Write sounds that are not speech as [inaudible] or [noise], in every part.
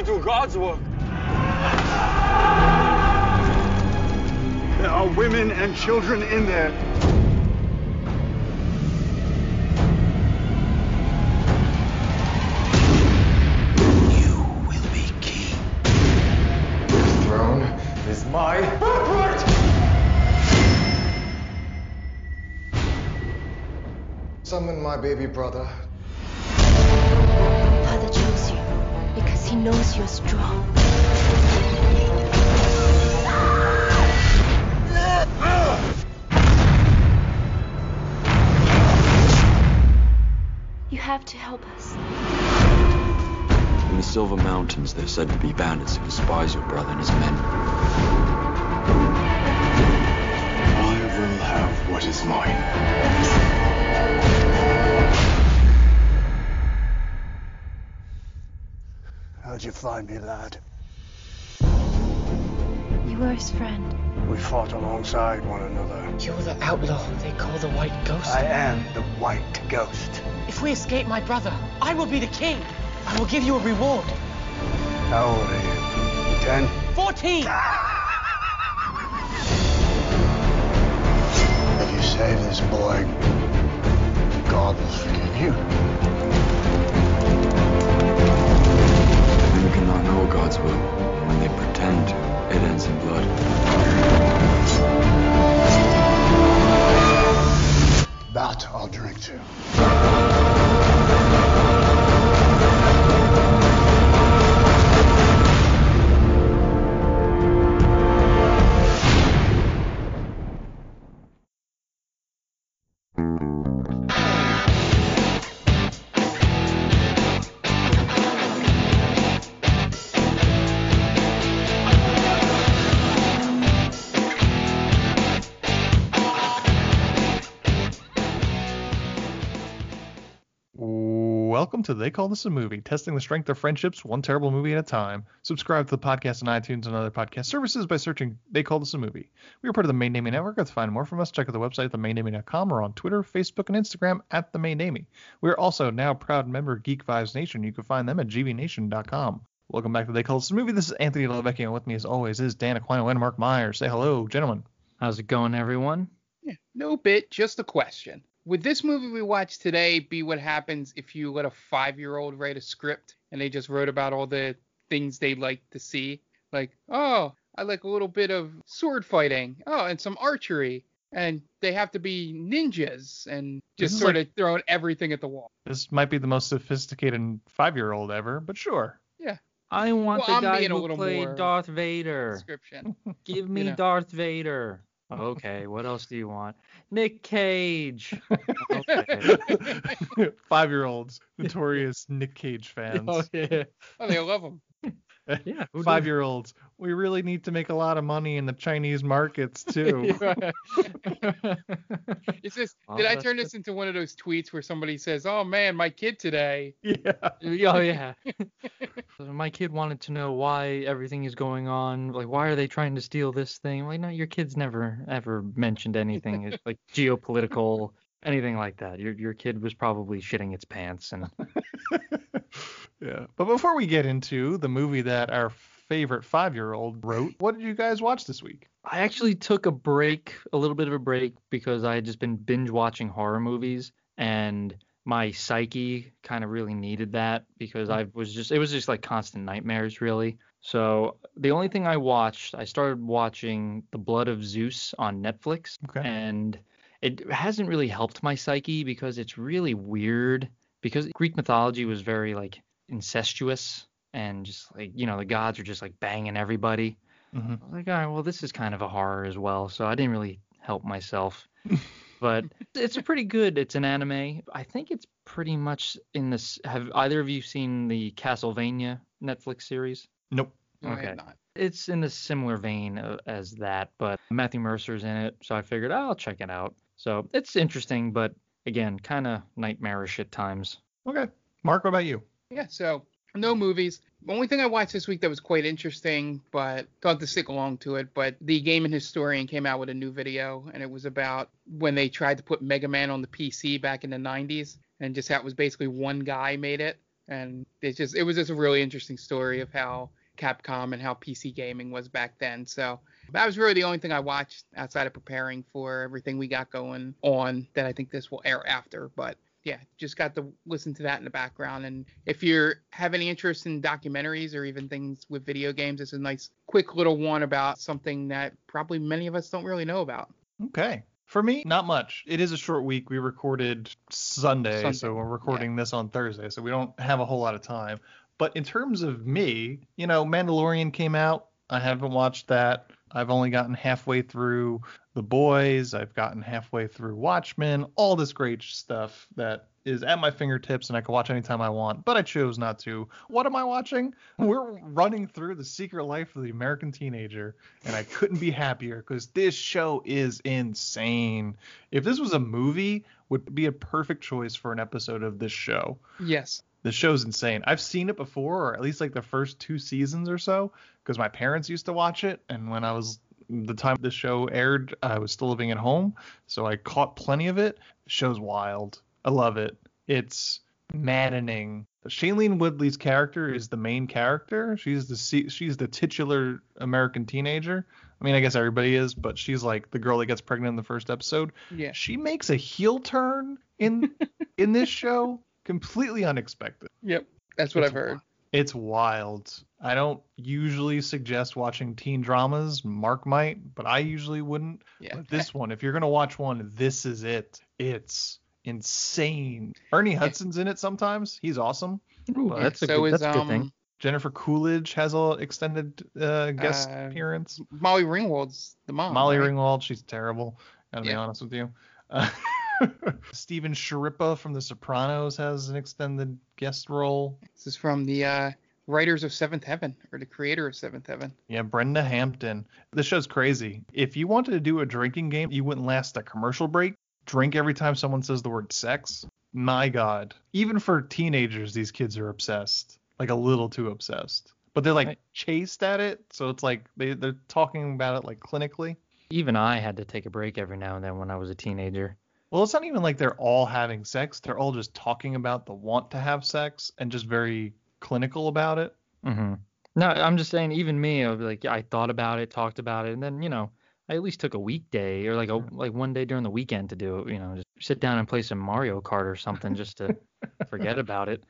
We do God's work. There are women and children in there. You will be king. The throne is my birthright! Summon my baby brother. He knows you're strong. You have to help us. In the Silver Mountains, there's said to be bandits who despise your brother and his men. I will have what is mine. How'd you find me, lad? You were his friend. We fought alongside one another. You're the outlaw they call the White Ghost. I am the White Ghost. If we escape my brother, I will be the king. I will give you a reward. How old are you? Ten? 14! If you save this boy, God will forgive you. God's will, when they pretend to, it ends in blood. That I'll drink to. Welcome to They Called This a Movie, testing the strength of friendships one terrible movie at a time. Subscribe to the podcast on iTunes and other podcast services by searching They Called This a Movie. We are part of the Main Damie Network. To find more from us, check out the website at themaindamie.com or on Twitter, Facebook, and Instagram at The Main Damie. We are also now proud member of Geek Vibes Nation. You can find them at gvnation.com. Welcome back to They Called This a Movie. This is Anthony Del Vecchio, and with me as always is Dan Aquino and Mark Meyer. Say hello, gentlemen. How's it going, everyone? Yeah, no bit, just a question. Would this movie we watched today be what happens if you let a five year old write a script and they just wrote about all the things they'd like to see? Like, oh, I like a little bit of sword fighting. Oh, and some archery. And they have to be ninjas and just sort like- of throwing everything at the wall. This might be the most sophisticated five year old ever, but sure. Yeah. I want Well, I'm the guy being a who played Darth Vader. Description. [laughs] Give me know. Darth Vader. Okay, what else do you want? Nick Cage. Okay. [laughs] five year olds, notorious Nick Cage [laughs] oh, fans. oh yeah. Oh, they love them. [laughs] Yeah. Five year olds, we really need to make a lot of money in the Chinese markets [laughs] too. [laughs] It's just, Well, did I turn this into one of those tweets where somebody says, "Oh man, my kid today." yeah. oh yeah. My kid wanted to know why everything is going on. Like, why are they trying to steal this thing? Like, no, your kid's never ever mentioned anything It's like geopolitical, anything like that. Your your kid was probably shitting its pants and [laughs] yeah. But before we get into the movie that our favorite five year old wrote, what did you guys watch this week? I actually took a break, a little bit of a break, because I had just been binge watching horror movies, and my psyche kind of really needed that because hmm. I was just, it was just like constant nightmares, really. So the only thing I watched, I started watching The Blood of Zeus on Netflix, Okay. and it hasn't really helped my psyche because it's really weird. Because Greek mythology was very like incestuous and just like, you know, the gods are just like banging everybody. Mhm. I was like, all right, well, this is kind of a horror as well, so I didn't really help myself. [laughs] but it's a pretty good. It's an anime. I think it's pretty much in this. Have either of you seen the Castlevania Netflix series? Nope. No, I Okay. have not. It's in a similar vein uh, as that, but Matthew Mercer's in it, so I figured oh, I'll check it out. So it's interesting, but again, kind of nightmarish at times. Okay. Mark, what about you? Yeah, so no movies. The only thing I watched this week that was quite interesting, but don't have to stick along to it. But the Gaming Historian came out with a new video, and it was about when they tried to put Mega Man on the PC back in the 90s, and just how it was basically one guy made it, and it's just it was just a really interesting story of how Capcom and how PC gaming was back then. So that was really the only thing I watched outside of preparing for everything we got going on that I think this will air after. But yeah, just got to listen to that in the background. And if you have any interest in documentaries or even things with video games, it's a nice, quick little one about something that probably many of us don't really know about. Okay. For me, not much. It is a short week. We recorded Sunday, Sunday, so we're recording this on Thursday, so we don't have a whole lot of time. But in terms of me, you know, Mandalorian came out. I haven't watched that. I've only gotten halfway through The Boys. I've gotten halfway through Watchmen. All this great stuff that is at my fingertips and I can watch anytime I want, but I chose not to. What am I watching? We're running through the secret life of the American teenager, and I couldn't be happier because this show is insane. If this was a movie, would be a perfect choice for an episode of this show. Yes. The show's insane. I've seen it before, or at least like the first two seasons or so, because my parents used to watch it, and when I was the time the show aired, I was still living at home, so I caught plenty of it. The show's wild. I love it. It's maddening. Shailene Woodley's character is the main character. She's the she's the titular American teenager. I mean, I guess everybody is, but she's like the girl that gets pregnant in the first episode. Yeah. She makes a heel turn in in this show, completely unexpected. Yep. That's what It's I've heard. It's wild. I don't usually suggest watching teen dramas. Mark might, but I usually wouldn't. Yeah. But this one, if you're gonna watch one, this is it. It's insane. Ernie Hudson's in it sometimes. He's awesome. Ooh, But that's a so good, is that's a good thing. um Jennifer Coolidge has a extended uh, guest Uh, appearance. Molly Ringwald's the mom. Molly right? Ringwald, she's terrible. Gotta be honest with you. Uh, [laughs] [laughs] Steven Schirripa from The Sopranos has an extended guest role. This is from the uh, writers of Seventh Heaven or the creator of Seventh Heaven. Yeah, Brenda Hampton. This show's crazy. If you wanted to do a drinking game, you wouldn't last a commercial break. Drink every time someone says the word sex. My God. Even for teenagers, these kids are obsessed. Like a little too obsessed. But they're like Right. chased at it. So it's like they, they're talking about it like clinically. Even I had to take a break every now and then when I was a teenager. Well, it's not even like they're all having sex. They're all just talking about the want to have sex and just very clinical about it. hmm No, I'm just saying, even me, I like, I thought about it, talked about it, and then you know, I at least took a weekday or like a like one day during the weekend to do it. You know, just sit down and play some Mario Kart or something just to [laughs] forget about it.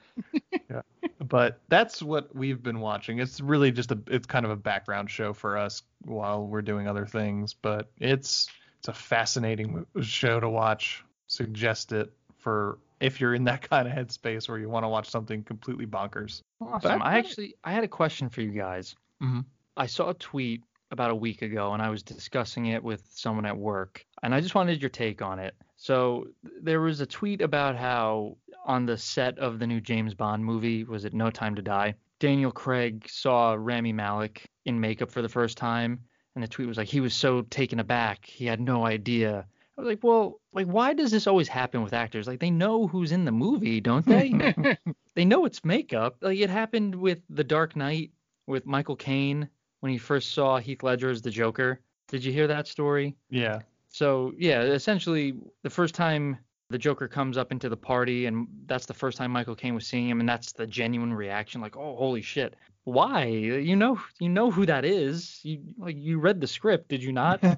Yeah. but that's what we've been watching. It's really just a it's kind of a background show for us while we're doing other things, but it's it's a fascinating show to watch. Suggest it for if you're in that [laughs] kind of headspace where you want to watch something completely bonkers. Awesome. I actually I had a question for you guys. Mhm. I saw a tweet about a week ago and I was discussing it with someone at work and I just wanted your take on it. So there was a tweet about how on the set of the new James Bond movie, was it No Time to Die? Daniel Craig saw Rami Malek in makeup for the first time and the tweet was like he was so taken aback, he had no idea. I was like, well, like why does this always happen with actors? Like they know who's in the movie, don't they? [laughs] they know it's makeup. Like it happened with The Dark Knight with Michael Caine when he first saw Heath Ledger as the Joker. Did you hear that story? Yeah. So yeah, essentially the first time the Joker comes up into the party and that's the first time Michael Caine was seeing him and that's the genuine reaction like, "Oh, holy shit." Why? You know you know who that is. You like you read the script, did you not? [laughs]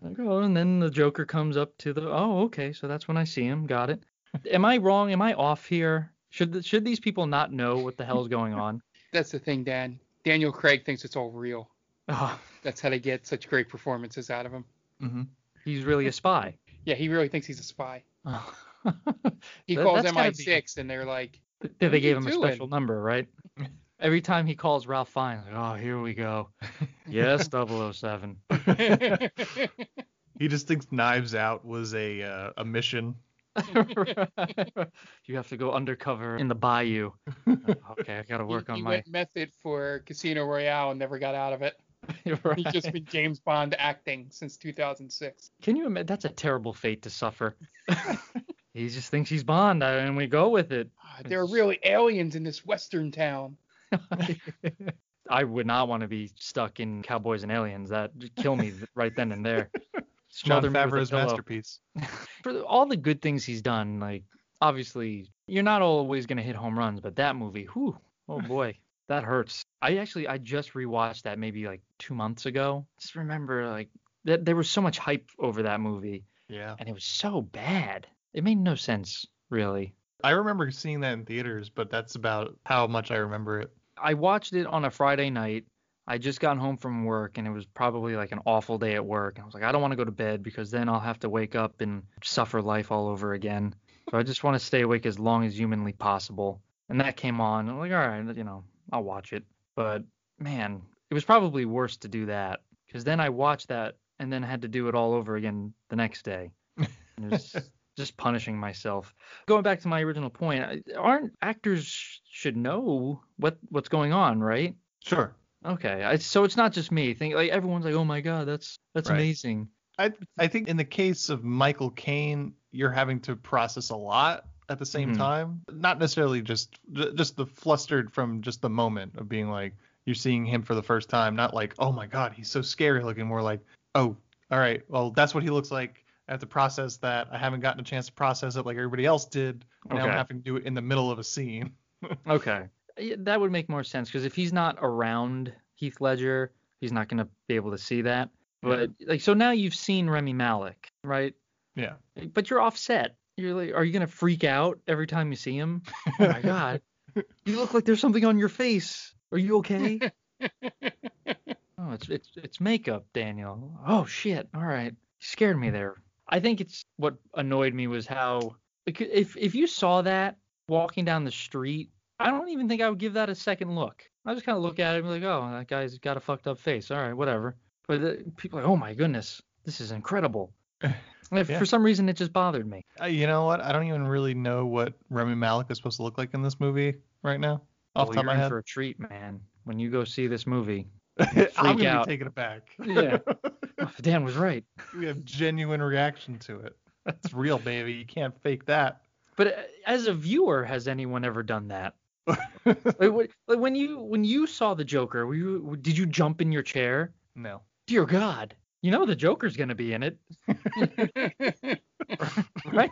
Like, oh, and then the Joker comes up to the. Oh, okay, so that's when I see him. Got it. Am I wrong? Am I off here? Should should these people not know what the hell's going on? [laughs] That's the thing, Dan. Daniel Craig thinks it's all real. Oh, That's how they get such great performances out of him. hmm he's really a spy. Yeah, he really thinks he's a spy. [laughs] Oh. He That- calls that's gotta be- MI6 and they're like, They, they gave him a special number, right? Every time he calls Ralph Fiennes, like, oh, here we go. [laughs] Yes, 007. He just thinks Knives Out was a uh, a mission. [laughs] you have to go undercover in the bayou. [laughs] okay, I got to work he on my. went method for Casino Royale and never got out of it. Right. He's just been James Bond acting since 2006. Can you imagine? That's a terrible fate to suffer. he just thinks he's Bond, uh, and we go with it. Ah, There are really aliens in this western town. [laughs] I would not want to be stuck in Cowboys and Aliens. That would kill me right then and there. [laughs] John Smother me with a Favreau's masterpiece. [laughs] For all the good things he's done, like obviously you're not always gonna hit home runs, but that movie, whew, oh boy, that hurts. I actually I just rewatched that maybe like two months ago. Just remember like that there was so much hype over that movie, Yeah. and it was so bad. It made no sense really. I remember seeing that in theaters, but that's about how much I remember it. I watched it on a Friday night. I just got home from work and it was probably like an awful day at work. And I was like, I don't want to go to bed because then I'll have to wake up and suffer life all over again. So I just want to stay awake as long as humanly possible. And that came on. I'm like, all right, you know, I'll watch it. But man, it was probably worse to do that because then I watched that and then had to do it all over again the next day. It was [laughs] just punishing myself. Going back to my original point, aren't actors should know what what's going on, right? Sure. Okay, I, so it's not just me. Think like everyone's like, oh my god, that's that's Right. amazing. I I think in the case of Michael Caine, you're having to process a lot at the same Mhm. time. Not necessarily just just the flustered from just the moment of being like you're seeing him for the first time. Not like oh my god, he's so scary looking. More like oh, all right, well that's what he looks like. I have to process that. I haven't gotten a chance to process it like everybody else did. Now I'm Okay. having to do it in the middle of a scene. [laughs] Okay, that would make more sense because if he's not around Heath Ledger, he's not gonna be able to see that. But like, so now you've seen Rami Malek, right? Yeah. But you're offset. You're like, are you gonna freak out every time you see him? Oh my god, [laughs] you look like there's something on your face. Are you okay? [laughs] oh, it's it's it's makeup, Daniel. Oh shit. All right, you scared me there. I think it's what annoyed me was how if if you saw that walking down the street, I don't even think I would give that a second look. I just kind of look at it and be like, oh, that guy's got a fucked up face. All right, whatever. But uh, people are like, oh my goodness, this is incredible. [laughs] Yeah. For some reason, it just bothered me. Uh, you know what? I don't even really know what Rami Malek is supposed to look like in this movie right now. Off Well, the top you're of my in for a treat, man. When you go see this movie, [laughs] I'm gonna out. be taken aback. Yeah. [laughs] oh, [laughs] Dan was right. we have genuine reaction to it. That's real, baby. You can't fake that. But uh, as a viewer, has anyone ever done that? [laughs] like, when you when you saw the Joker, were you did you jump in your chair? no. Dear God, you know the Joker's gonna be in it, [laughs] right?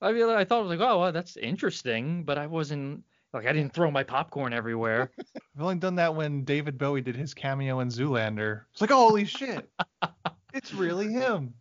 I mean, I thought it was like, oh, well, that's interesting, but I wasn't like I didn't throw my popcorn everywhere. [laughs] I've only done that when David Bowie did his cameo in Zoolander. It's like, holy shit. [laughs] it's really him.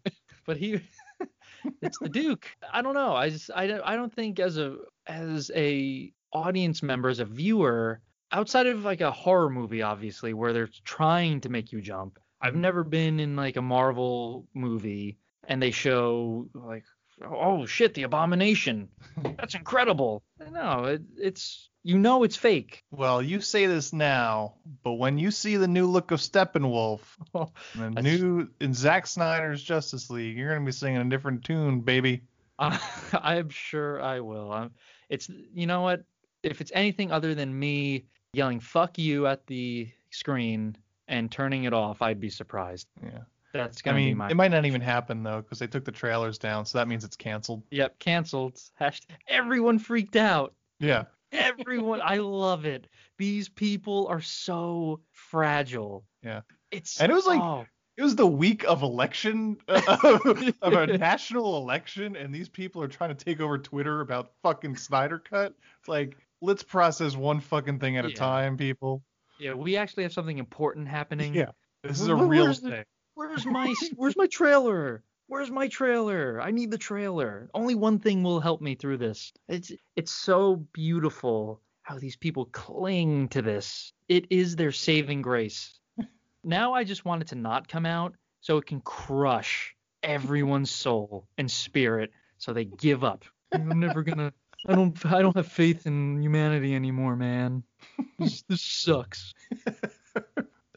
but he [laughs] it's the duke i don't know i just I, don't- I don't think as a as a audience member as a viewer outside of like a horror movie obviously where they're trying to make you jump i've never been in like a marvel movie and they show like oh shit the abomination [laughs] that's incredible no it, it's you know it's fake Well, you say this now, but when you see the new look of Steppenwolf, [laughs] the new in Zack Snyder's Justice League, you're gonna be singing a different tune, baby. [laughs] I'm sure I will. I'm, it's you know what? If it's anything other than me yelling "fuck you" at the screen and turning it off, I'd be surprised. Yeah. That's I gonna be mean, my. it might not even happen though, because they took the trailers down, so that means it's canceled. Yep, canceled. Hasht- Everyone freaked out. Yeah. Everyone, I love it. These people are so fragile. Yeah. It's And it was like- oh, It was the week of election uh, [laughs] of a [laughs] national election, and these people are trying to take over Twitter about fucking Snyder Cut. It's like, let's process one fucking thing at a time, people. yeah. We actually have something important happening. Yeah. This is a Where- real the- thing. Where's my where's my trailer? Where's my trailer? I need the trailer. Only one thing will help me through this. It's it's so beautiful how these people cling to this. It is their saving grace. now I just want it to not come out so it can crush everyone's soul and spirit so they give up. I'm never gonna I don't I don't have faith in humanity anymore, man. This, this sucks. [laughs]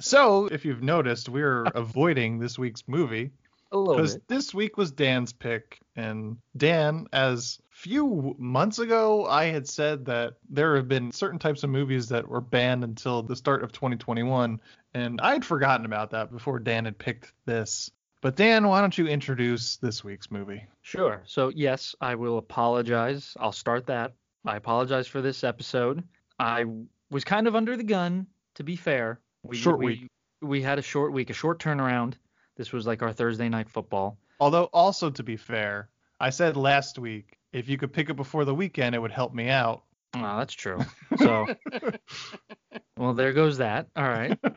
So, if you've noticed, we're [laughs] avoiding this week's movie A little because this week was Dan's pick, and Dan, as few months ago, I had said that there have been certain types of movies that were banned until the start of 2021, and I'd forgotten about that before Dan had picked this. But Dan, why don't you introduce this week's movie? Sure. So yes, I will apologize. I'll start that. I apologize for this episode. I was kind of under the gun, to be fair. We, Short we, week. We had a short week, a short turnaround. This was like our Thursday night football. Although, also to be fair, I said last week if you could pick it before the weekend, it would help me out. Oh, that's true. So, [laughs] well, there goes that. All right. [laughs]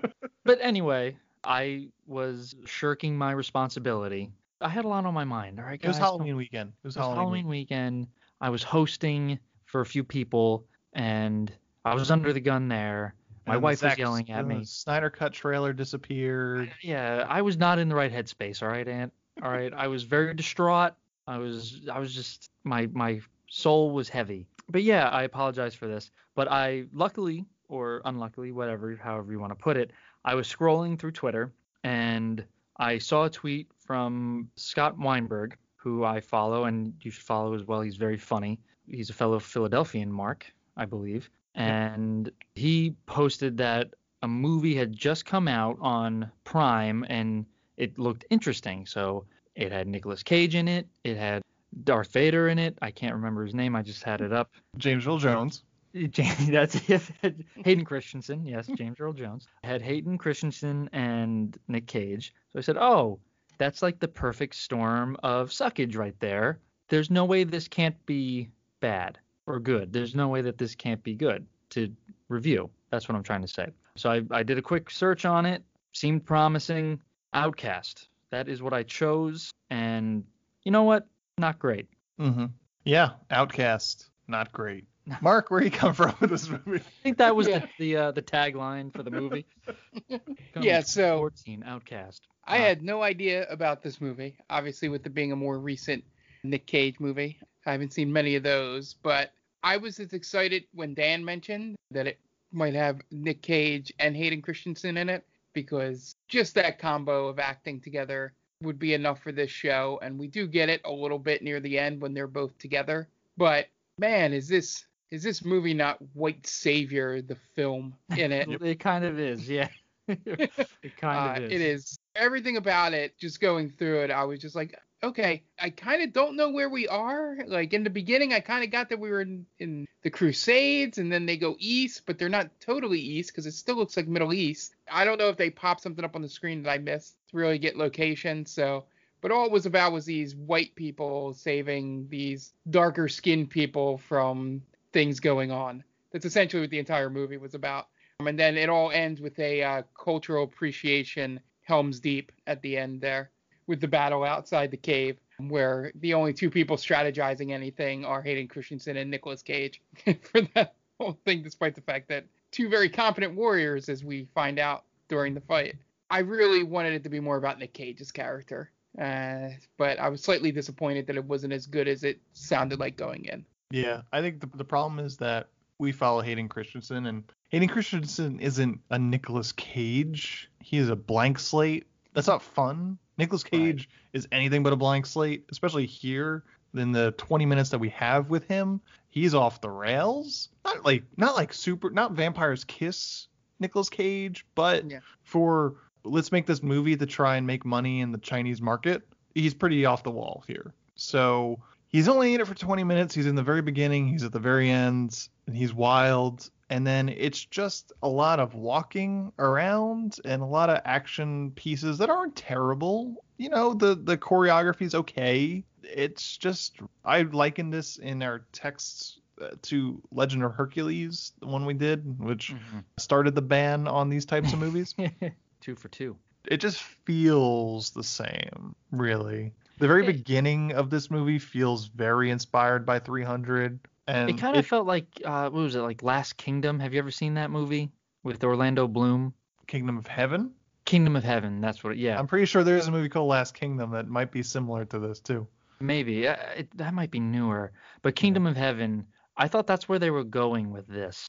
But anyway, I was shirking my responsibility. I had a lot on my mind. All right, guys. It was Halloween weekend. It was It was Halloween. Halloween weekend. I was hosting for a few people, and I was under the gun there. My And wife was Zack- yelling at me. Snyder Cut trailer disappeared. Yeah, I was not in the right headspace. All right, Aunt. All right, I was very distraught. I was, I was just, my my soul was heavy. But yeah, I apologize for this. But I, luckily or unluckily, whatever, however you want to put it, I was scrolling through Twitter and I saw a tweet from Scott Weinberg, who I follow and you should follow as well. He's very funny. He's a fellow Philadelphian, Mark, I believe. And he posted that a movie had just come out on Prime and it looked interesting. So it had Nicolas Cage in it. It had Darth Vader in it. I can't remember his name. I just had it up. James Earl Jones. [laughs] James, that's it. [laughs] Hayden Christensen, yes, James Earl Jones had Hayden Christensen and Nick Cage. So I said, "Oh, that's like the perfect storm of suckage right there. There's no way this can't be bad or good. There's no way that this can't be good to review. That's what I'm trying to say. So I, I did a quick search on it. Seemed promising. Outcast. That is what I chose. And you know what? Not great. Mm-hmm. Yeah, Outcast. Not great. Mark, where you come from with this movie? I think that was Yeah. the the, uh, the tagline for the movie. [laughs] Yeah, so- 14 Outcast. I Uh, had no idea about this movie. Obviously, with it being a more recent Nick Cage movie, I haven't seen many of those. But I was as excited when Dan mentioned that it might have Nick Cage and Hayden Christensen in it because just that combo of acting together would be enough for this show. And we do get it a little bit near the end when they're both together. But man, is this is this movie not White Savior the film in it? [laughs] It kind of is, yeah. [laughs] it kind Uh, of is. It is everything about it. Just going through it, I was just like, okay, I kind of don't know where we are. Like in the beginning, I kind of got that we were in, in the Crusades, and then they go east, but they're not totally east because it still looks like Middle East. I don't know if they pop something up on the screen that I missed to really get location. So, but all it was about was these white people saving these darker skinned people from things going on. That's essentially what the entire movie was about. Um, and then it all ends with a uh, cultural appreciation Helm's Deep at the end there with the battle outside the cave where the only two people strategizing anything are Hayden Christensen and Nicolas Cage [laughs] for that whole thing despite the fact that two very competent warriors as we find out during the fight. I really wanted it to be more about Nick Cage's character. Uh, but I was slightly disappointed that it wasn't as good as it sounded like going in. Yeah, I think the, the problem is that we follow Hayden Christensen, and Hayden Christensen isn't a Nicolas Cage. He is a blank slate. That's not fun. Nicolas Cage is anything but a blank slate, especially here in the 20 minutes that we have with him. He's off the rails. Not like not like super not Vampire's Kiss Nicolas Cage, but Yeah. for let's make this movie to try and make money in the Chinese market, he's pretty off the wall here. So he's only in it for 20 minutes. He's in the very beginning, he's at the very end, and he's wild. And then it's just a lot of walking around and a lot of action pieces that aren't terrible. You know, the the choreography's okay. It's just I likened this in our texts uh, to Legend of Hercules, the one we did, which Mhm. started the ban on these types of movies. [laughs] two for two. it just feels the same, really. The very beginning of this movie feels very inspired by 300, and It kind of felt like uh, what was it like Last Kingdom? Have you ever seen that movie with Orlando Bloom? Kingdom of Heaven. Kingdom of Heaven. That's what. It, yeah, I'm pretty sure there's a movie called Last Kingdom that might be similar to this too. maybe uh, it, that might be newer. But Kingdom of Heaven, I thought that's where they were going with this.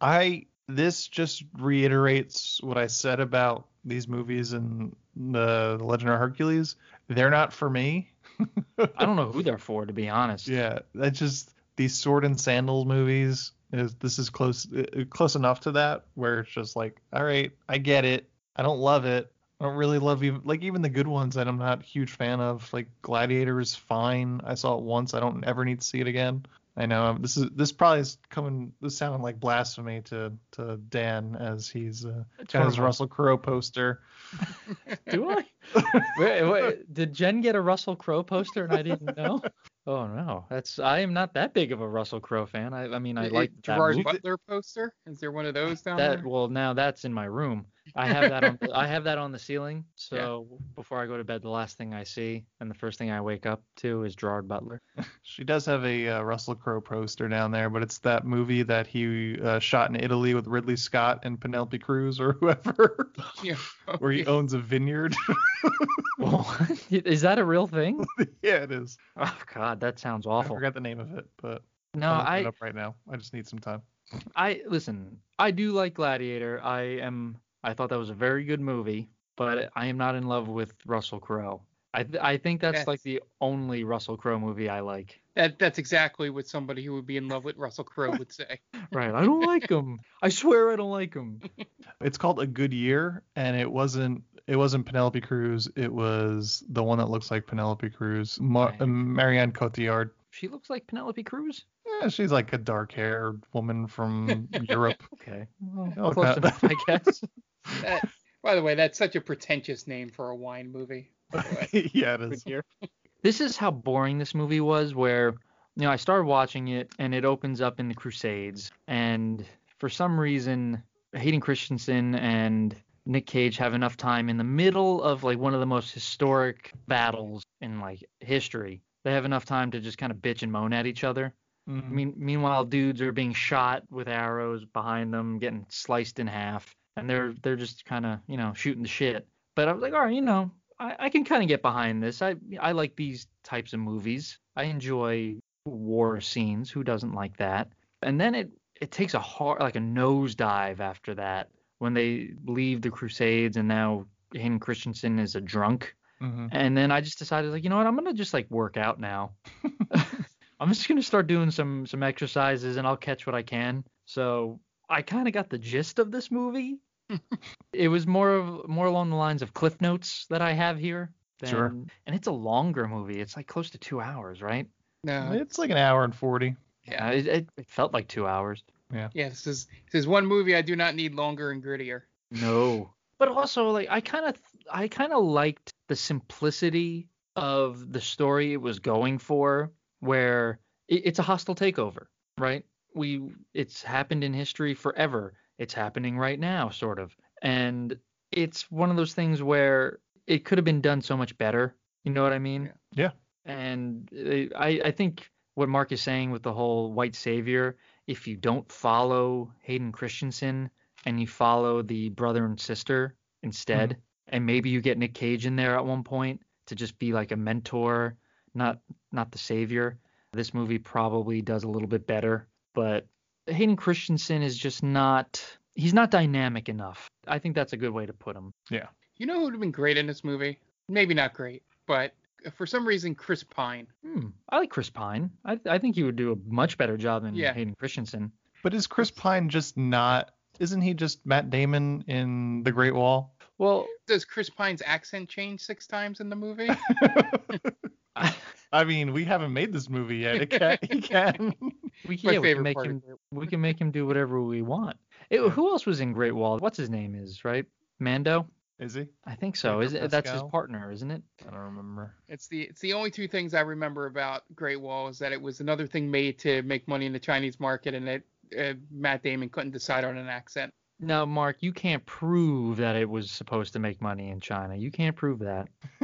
I this just reiterates what I said about these movies and the Legend of Hercules. They're not for me. [laughs] I don't know who they're for, to be honest. Yeah, that's just these sword and sandals movies. Is this is close uh, close enough to that where it's just like, all right, I get it. I don't love it. I don't really love even like even the good ones that I'm not a huge fan of. Like Gladiator is fine. I saw it once. I don't ever need to see it again. I know um, this is this probably is coming. This sounded like blasphemy to to Dan as he's uh, got his Russell Crowe poster. [laughs] Do I? wait, wait, did Jen get a Russell Crowe poster and I didn't know? [laughs] Oh no, that's I am not that big of a Russell Crowe fan. I, I mean I like Gerard movie. Butler poster. Is there one of those down That there? well now that's in my room. I have that on I have that on the ceiling. So before I go to bed, the last thing I see and the first thing I wake up to is Gerard Butler. [laughs] She does have a uh, Russell Crowe poster down there, but it's that movie that he uh, shot in Italy with Ridley Scott and Penelope Cruz or whoever, [laughs] Yeah. [laughs] where he owns a vineyard. Is that a real thing? yeah, it is. Oh God, that sounds awful. I awful. forgot the name of it, but No, I'm looking it up right now. I just need some time. I listen. I do like Gladiator. I am. I thought that was a very good movie, but I am not in love with Russell Crowe. I th- I think that's like the only Russell Crowe movie I like. That that's exactly what somebody who would be in love with Russell Crowe would say. [laughs] Right. I don't like him. I swear I don't like him. [laughs] It's called A Good Year, and it wasn't it wasn't Penelope Cruz. It was the one that looks like Penelope Cruz, Mar- Right. uh, Marianne Cotillard. She looks like Penelope Cruz. Yeah, she's like a dark-haired woman from [laughs] Europe. Okay. Well, Oh, close enough, I guess. That, by the way, that's such a pretentious name for a wine movie. [laughs] yeah, it is. this is how boring this movie was where you know i started watching it and it opens up in the crusades and for some reason hayden christensen and nick cage have enough time in the middle of like one of the most historic battles in like history they have enough time to just kind of bitch and moan at each other I Mhm. mean, meanwhile, dudes are being shot with arrows behind them, getting sliced in half, and they're they're just kind of you know shooting the shit. But I was like, all right, you know, I, I can kind of get behind this. I I like these types of movies. I enjoy war scenes. Who doesn't like that? And then it it takes a hard like a nosedive after that when they leave the Crusades and now Hayden Christensen is a drunk. Mhm. And then I just decided like, you know what, I'm gonna just like work out now. [laughs] [laughs] I'm just gonna start doing some some exercises and I'll catch what I can. So I kind of got the gist of this movie. It was more of more along the lines of Cliff Notes that I have here. Than, Sure. And it's a longer movie. It's like close to two hours, right? No. It's like an hour and forty. Yeah. It, it, it felt like two hours. Yeah, Yeah. this is this is one movie I do not need longer and grittier. No. But also like I kind of I kind of liked the simplicity of the story it was going for where it, it's a hostile takeover, right? We it's happened in history forever. It's happening right now sort of. And it's one of those things where it could have been done so much better. You know what I mean? Yeah. And uh, I I think what Mark is saying with the whole white savior, if you don't follow Hayden Christensen and you follow the brother and sister instead, and maybe you get Nick Cage in there at one point to just be like a mentor, not not the savior. This movie probably does a little bit better, but Hayden Christensen is just not he's not dynamic enough. I think that's a good way to put him. Yeah. You know who would have been great in this movie? Maybe not great, but for some reason Chris Pine. Hmm, I like Chris Pine. I I think he would do a much better job than Yeah. Hayden Christensen. But is Chris Pine just not? Isn't he just Matt Damon in The Great Wall? Well, Does Chris Pine's accent change six times in the movie? [laughs] I mean, we haven't made this movie yet. It can, he can. [laughs] we, My yeah, we can make him we can make him do whatever we want. It, Who else was in Great Wall? What's his name is right? Mando. Is he? I think so. Is it, that's his partner, isn't it? I don't remember. It's the it's the only two things I remember about Great Wall is that it was another thing made to make money in the Chinese market, and that uh, Matt Damon couldn't decide on an accent. No, Mark, you can't prove that it was supposed to make money in China. You can't prove that. [laughs]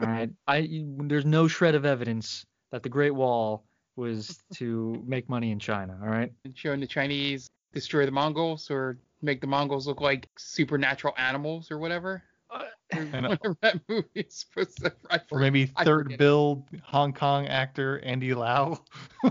All right. I you- there's no shred of evidence that the Great Wall was to make money in China. All right. And showing the Chinese destroy the Mongols or make the Mongols look like supernatural animals or whatever. Uh, Or And, uh, whatever that movie is supposed to. I Or maybe third forget. build Hong Kong actor Andy Lau. [laughs]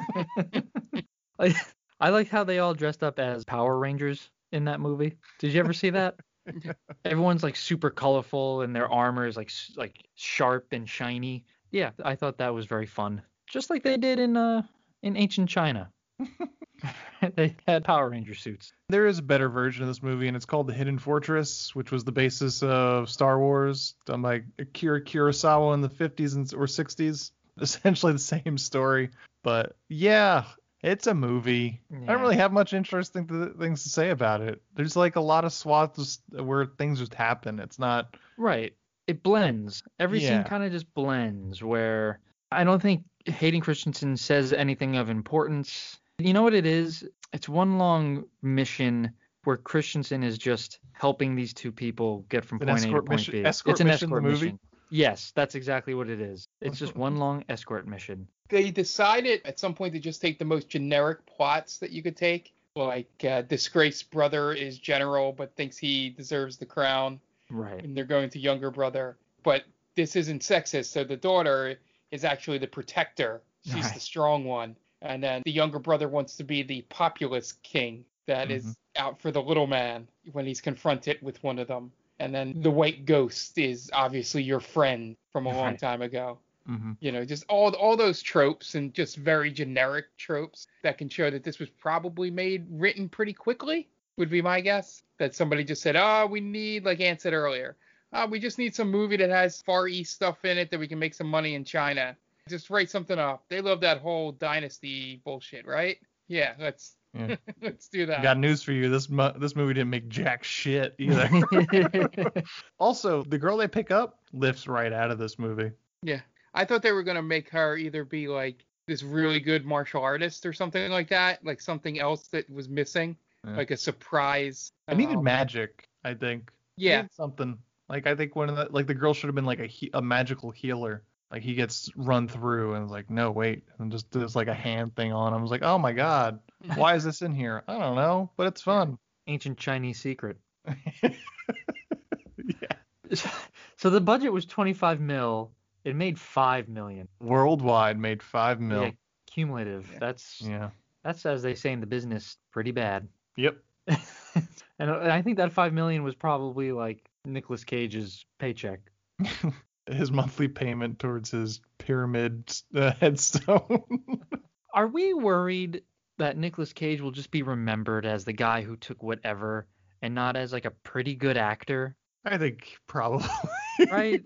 I, I like how they all dressed up as Power Rangers in that movie. Did you ever see that? [laughs] Everyone's like super colorful and their armor is like like sharp and shiny. Yeah, I thought that was very fun. Just like they did in uh in ancient China. [laughs] they had Power Ranger suits. There is a better version of this movie, and it's called The Hidden Fortress, which was the basis of Star Wars, done by Akira Kurosawa in the 50s and, or 60s. [laughs] Essentially the same story, but yeah, it's a movie. I don't really have much interesting th- things to say about it. There's like a lot of swaths where things just happen. It's not. Right. It blends. Every Yeah. scene kind of just blends where I don't think Hayden Christensen says anything of importance. You know what it is? It's one long mission where Christensen is just helping these two people get from An point A to point mission- B. escort it's an mission, the escort movie? mission. Yes, that's exactly what it is. It's just one long escort mission. They decided at some point to just take the most generic plots that you could take, like uh, disgraced brother is general but thinks he deserves the crown, Right. and they're going to younger brother. But this isn't sexist, so the daughter is actually the protector. She's Right. the strong one, and then the younger brother wants to be the populist king that is Mm-hmm. out for the little man when he's confronted with one of them. And then the white ghost is obviously your friend from a long time ago Mm-hmm. you know just all all those tropes and just very generic tropes that can show that this was probably made written pretty quickly would be my guess that somebody just said oh we need like Ant said earlier oh, we just need some movie that has far east stuff in it that we can make some money in china just write something up they love that whole dynasty bullshit right yeah let's Yeah. [laughs] let's do that Got news for you. This mu- this movie didn't make jack shit either. [laughs] also, the girl they pick up lifts right out of this movie. Yeah. I thought they were going to make her either be like this really good martial artist or something like that, like something else that was missing, Yeah. like a surprise. I needed um, magic. I think. Yeah. Something. Like I think one of the like the girl should have been like a he- a magical healer. Like he gets run through and like no wait and just does like a hand thing on him. I was like oh my god why is this in here? I don't know but it's fun. [laughs] Ancient Chinese secret. [laughs] yeah. [laughs] So the budget was 25 mil. It made 5 million. Worldwide made five mil. Yeah, cumulative. That's Yeah. that's as they say in the business, pretty bad. Yep. and I think that 5 million was probably like Nicolas Cage's paycheck. [laughs] His monthly payment towards his pyramid uh, [laughs] headstone. [laughs] Are we worried that Nicolas Cage will just be remembered as the guy who took whatever and not as like a pretty good actor, I think probably right?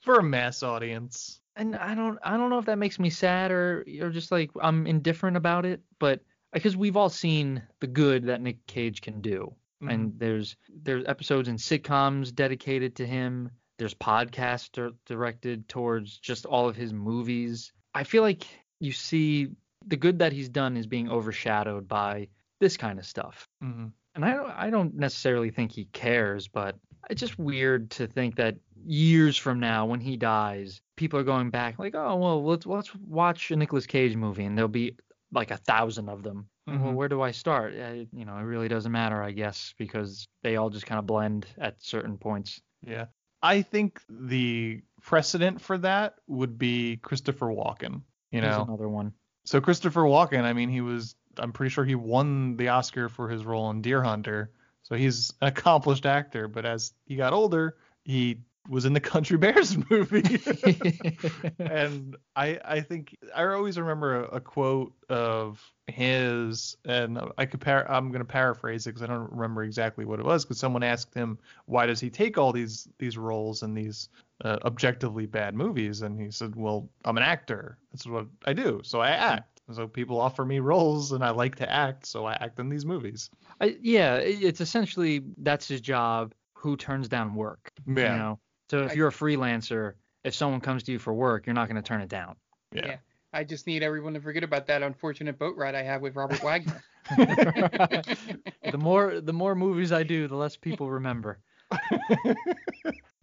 for a mass audience. and I don't I don't know if that makes me sad or or just like I'm indifferent about it, but because we've all seen the good that Nick Cage can do. And there's there's episodes in sitcoms dedicated to him. There's podcasts dir- directed towards just all of his movies. I feel like you see the good that he's done is being overshadowed by this kind of stuff. Mhm. And I don't I don't necessarily think he cares, but it's just weird to think that years from now when he dies, people are going back like, "Oh, well, let's let's watch a Nicolas Cage movie and there'll be like a thousand of them." Well, Mhm. where do I start? Uh, you know, it really doesn't matter, I guess, because they all just kind of blend at certain points. Yeah. I think the precedent for that would be Christopher Walken. You know, another one. so Christopher Walken, I mean, he was, I'm pretty sure he won the Oscar for his role in Deer Hunter. So he's an accomplished actor, but as he got older, he was in the Country Bears [laughs] movie. [laughs] and I I think I always remember a, a quote of his, and I could par- I'm gonna paraphrase it because I don't remember exactly what it was. Because someone asked him why does he take all these these roles in these uh, objectively bad movies, and he said, well, I'm an actor. That's what I do. So I act. So people offer me roles, and I like to act, so I act in these movies. I, yeah, it's essentially that's his job. Who turns down work? You Yeah. know. So if I- you're a freelancer, if someone comes to you for work, you're not going to turn it down. Yeah. Yeah. I just need everyone to forget about that unfortunate boat ride I had with Robert Wagner. [laughs] [laughs] the more the more movies I do, the less people remember.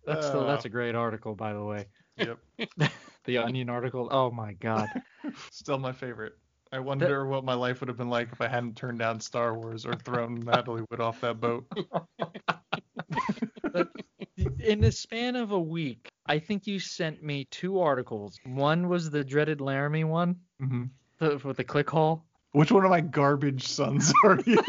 That's the, that's a uh. great article, by the way. Yep. [laughs] The Onion article. Oh my God. Still my favorite. I wonder what my life would have been like if I hadn't turned down Star Wars or thrown Natalie Wood off that boat. In the span of a week, I think you sent me two articles. One was the dreaded Laramie one, hmm the, with the ClickHole. Which one of my garbage sons [laughs] are you?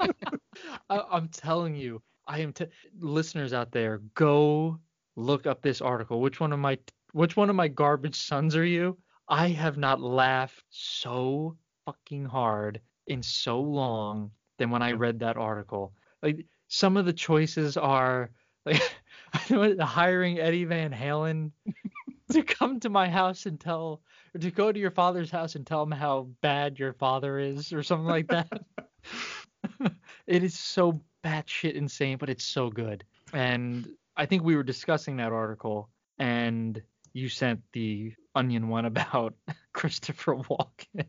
[laughs] I, I'm telling you, I am. T- listeners out there, go look up this article. Which one of my which one of my garbage sons are you? I have not laughed so fucking hard in so long than when I read that article. Like some of the choices are like [laughs] hiring Eddie Van Halen [laughs] to come to my house and tell or to go to your father's house and tell him how bad your father is or something like that. [laughs] it is so batshit insane, but it's so good. And I think we were discussing that article, and you sent the onion one about Christopher Walken.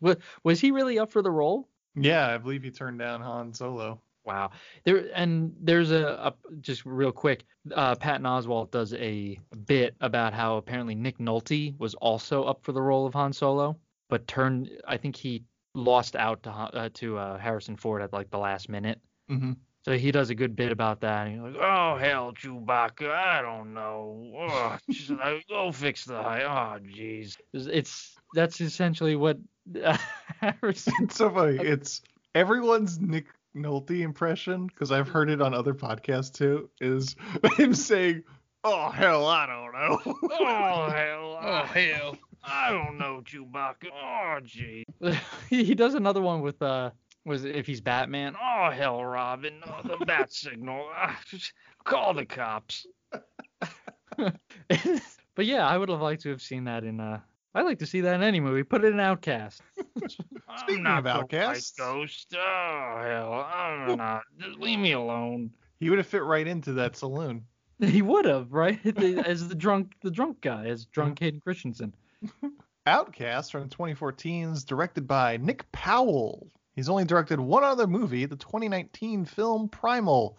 was, was he really up for the role? Yeah, I believe he turned down Han Solo. Wow. There and there's a, a just real quick. Uh, Patton Oswalt does a bit about how apparently Nick Nolte was also up for the role of Han Solo, but turned. I think he lost out to uh, to uh, Harrison Ford at like the last minute. Mm-hmm. So he does a good bit about that. And he's like, "Oh hell, Chewbacca, I don't know. Oh, [laughs] just, like, go fix the high. Oh jeez." It's, it's that's essentially what uh, [laughs] Harrison. It's so funny. [laughs] It's everyone's Nick Nolte impression because I've heard it on other podcasts too. Is [laughs] him saying, "Oh hell, I don't know." Oh [laughs] hell, Oh hell. I don't know, Chewbacca. Oh, gee. [laughs] he does another one with uh, was it if he's Batman? Oh hell, Robin, oh, the bat signal. Ah, call the cops. but yeah, I would have liked to have seen that in uh. I'd like to see that in any movie. Put it in Outcast. [laughs] Speaking of Outcast. Ghost. Oh hell, I'm not. Just leave me alone. he would have fit right into that saloon. [laughs] He would have, right? [laughs] As the drunk, the drunk guy, as drunk mm-hmm. Hayden Christensen. Outcast from 2014 is directed by Nick Powell. He's only directed one other movie, the 2019 film Primal,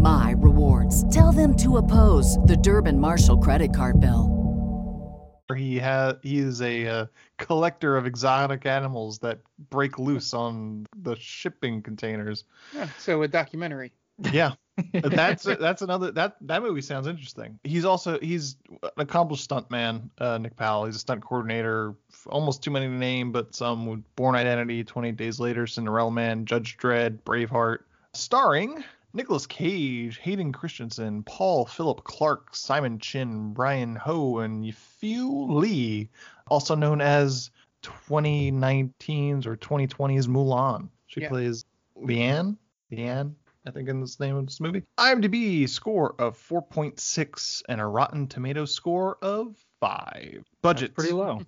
my rewards. Tell them to oppose the Durbin Marshall credit card bill. he has he is a uh, collector of exotic animals that break loose on the shipping containers. Yeah, so a documentary. Yeah, [laughs] that's that's another that that movie sounds interesting. He's also he's an accomplished stuntman, uh, Nick Powell. He's a stunt coordinator, almost too many to name, but some with Bourne Identity, 28 Days Later, Cinderella Man, Judge Dredd, Braveheart, starring Nicolas Cage, Hayden Christensen, Paul Philip Clark, Simon Chin, Brian Ho, and Yifei Liu, also known as 2019's or 2020's Mulan. She Yeah. plays Lian. Lian, I think, in this name of this movie. IMDb score of 4.6 and a Rotten Tomato score of five. Budget Pretty low.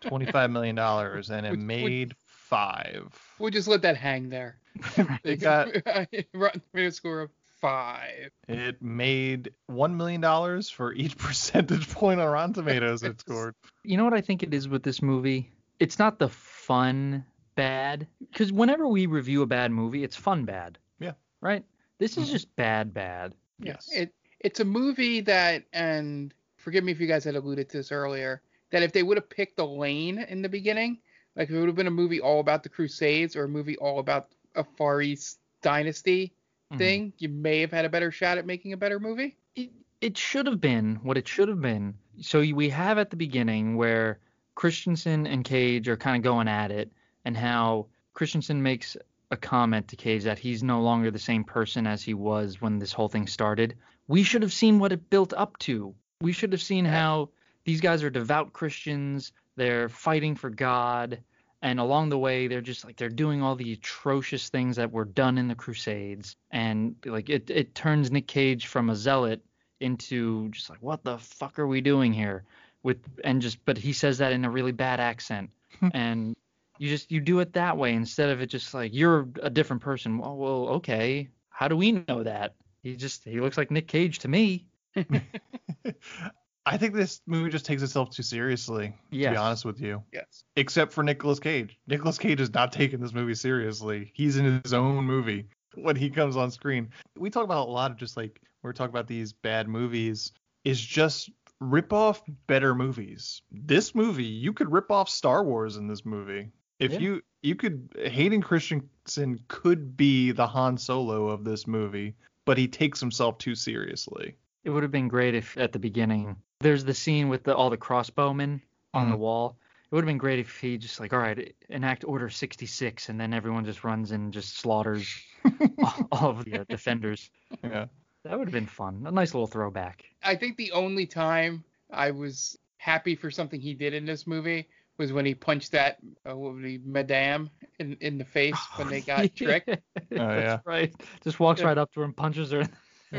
25 million dollars, and it [laughs] made five. We'll just let that hang there. [laughs] It got [laughs] Rotten Tomato score of five. It made one million dollars for each [laughs] percentage point on Rotten Tomatoes it scored. You know what I think it is with this movie? It's not the fun bad, because whenever we review a bad movie, it's fun bad. Yeah. Right. This is mm-hmm. just bad bad. Yes. It it's a movie that, and forgive me if you guys had alluded to this earlier, that if they would have picked a lane in the beginning, like if it would have been a movie all about the Crusades or a movie all about a Far East dynasty Mhm. thing, you may have had a better shot at making a better movie. It, it should have been what it should have been. So we have at the beginning where Christensen and Cage are kind of going at it, and how Christensen makes a comment to Cage that he's no longer the same person as he was when this whole thing started. We should have seen what it built up to. We should have seen how these guys are devout Christians, they're fighting for God, and along the way they're just like they're doing all the atrocious things that were done in the Crusades, and like it it turns Nick Cage from a zealot into just like what the fuck are we doing here? With and just but he says that in a really bad accent. Hmm. And you just you do it that way instead of it just like you're a different person. Well, well okay. How do we know that? He just he looks like Nick Cage to me [laughs] [laughs] [laughs] I think this movie just takes itself too seriously, to be honest with you. Yes. Except for Nicolas Cage. Nicolas Cage is not taking this movie seriously. He's in his own movie [laughs] when he comes on screen. We talk about a lot of just like we're talking about these bad movies is just rip off better movies. This movie, you could rip off Star Wars in this movie. If Yeah. you you could Hayden Christensen could be the Han Solo of this movie, but he takes himself too seriously. It would have been great if at the beginning there's the scene with the, all the crossbowmen on the Mhm. wall it would have been great if he just like all right enact order 66 and then everyone just runs and just slaughters [laughs] all, all of the uh, defenders Yeah. that would have been fun a nice little throwback I think the only time I was happy for something he did in this movie was when he punched that uh, what would he, Madame in in the face when they [laughs] got tricked. Oh, yeah. That's right. Just walks right up to her and punches her. [laughs]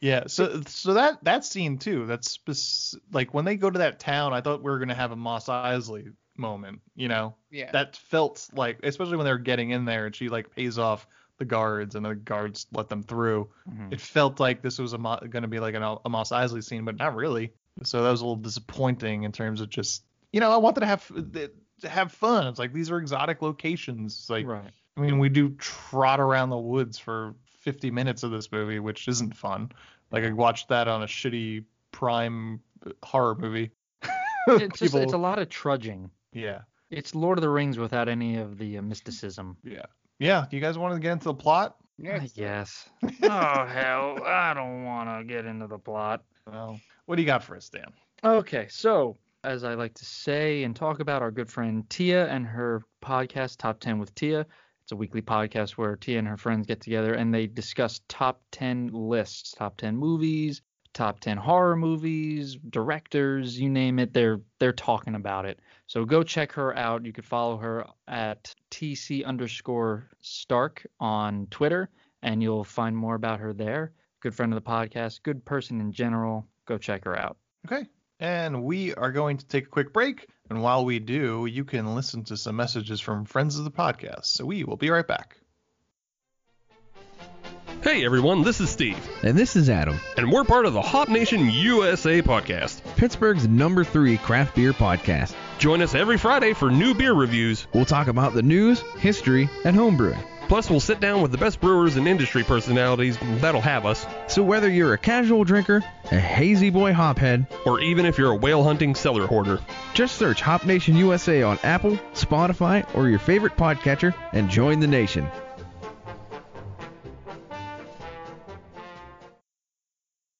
Yeah, so so that that scene too. That's spec- like when they go to that town. I thought we were gonna have a Mos Eisley moment. You know, Yeah. that felt like, especially when they're getting in there and she like pays off the guards and the guards let them through. Mhm. It felt like this was a Mo- gonna be like an, a Mos Eisley scene, but not really. So that was a little disappointing in terms of just you know I wanted to have to have fun. It's like these are exotic locations. It's like right. I mean, we do trot around the woods for 50 minutes of this movie, which isn't fun. Like I watched that on a shitty prime horror movie. It's just People- it's a lot of trudging. yeah, It's Lord of the Rings without any of the uh, mysticism. yeah, yeah. Do you guys want to get into the plot? Yeah, I guess. [laughs] oh hell, I don't want to get into the plot. Well, what do you got for us, Dan? Okay, so as I like to say and talk about our good friend Tia and her podcast Top 10 with Tia. It's a weekly podcast where Tia and her friends get together and they discuss top 10 lists, top 10 movies, top 10 horror movies, directors, you name it, they're they're talking about it. So go check her out. You could follow her at TC underscore Stark on Twitter and you'll find more about her there. Good friend of the podcast, good person in general. Go check her out. Okay. And we are going to take a quick break. And while we do, you can listen to some messages from friends of the podcast. So we will be right back. Hey everyone, this is Steve, And this is Adam, and we're part of the Hop Nation USA podcast. Pittsburgh's number three craft beer podcast. Join us every Friday for new beer reviews. We'll talk about the news, history, and homebrewing. Plus, we'll sit down with the best brewers and industry personalities that'll have us, So whether you're a casual drinker, a hazy boy hophead, or even if you're a whale hunting cellar hoarder. just search Hop Nation USA on Apple, Spotify, or your favorite podcatcher and join the nation.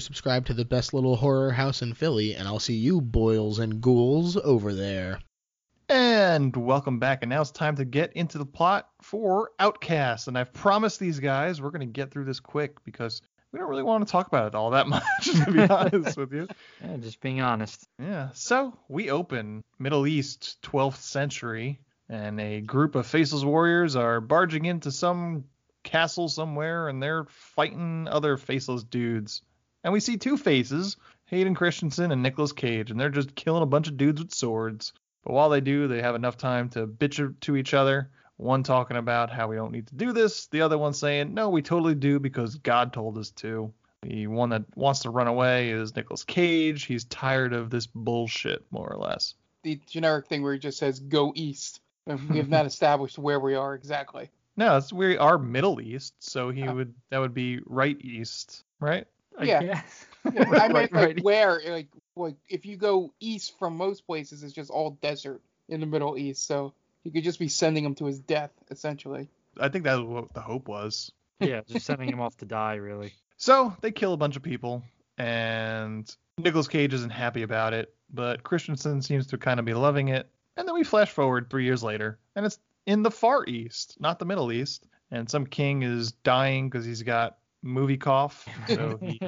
subscribed to the best little horror house in Philly, and I'll see you boils and ghouls over there. And welcome back. And now it's time to get into the plot for Outcast. And I've promised these guys we're going to get through this quick because we don't really want to talk about it all that [laughs] much, to be [laughs] honest with you. Yeah, just being honest. Yeah. So we open Middle East, 12th century, and a group of faceless warriors are barging into some castle somewhere, and they're fighting other faceless dudes. And we see two faces, Hayden Christensen and Nicolas Cage, and they're just killing a bunch of dudes with swords. But while they do, they have enough time to bitch to each other. One talking about how we don't need to do this, the other one saying, no, we totally do because God told us to. The one that wants to run away is Nicolas Cage. He's tired of this bullshit, more or less. The generic thing where he just says go east. We have [laughs] not established where we are exactly. No, it's we are Middle East, so he would that would be right east, right? I Yeah. guess. Yeah, [laughs] I meant Right, like right. where, like, like if you go east from most places, it's just all desert in the Middle East. So you could just be sending him to his death, essentially. I think that's what the hope was. Yeah, just sending him off to die, really. So they kill a bunch of people, and Nicolas Cage isn't happy about it, but Christensen seems to kind of be loving it. And then we flash forward three years later, and it's in the Far East, not the Middle East, and some king is dying because he's got movie cough. [laughs] So he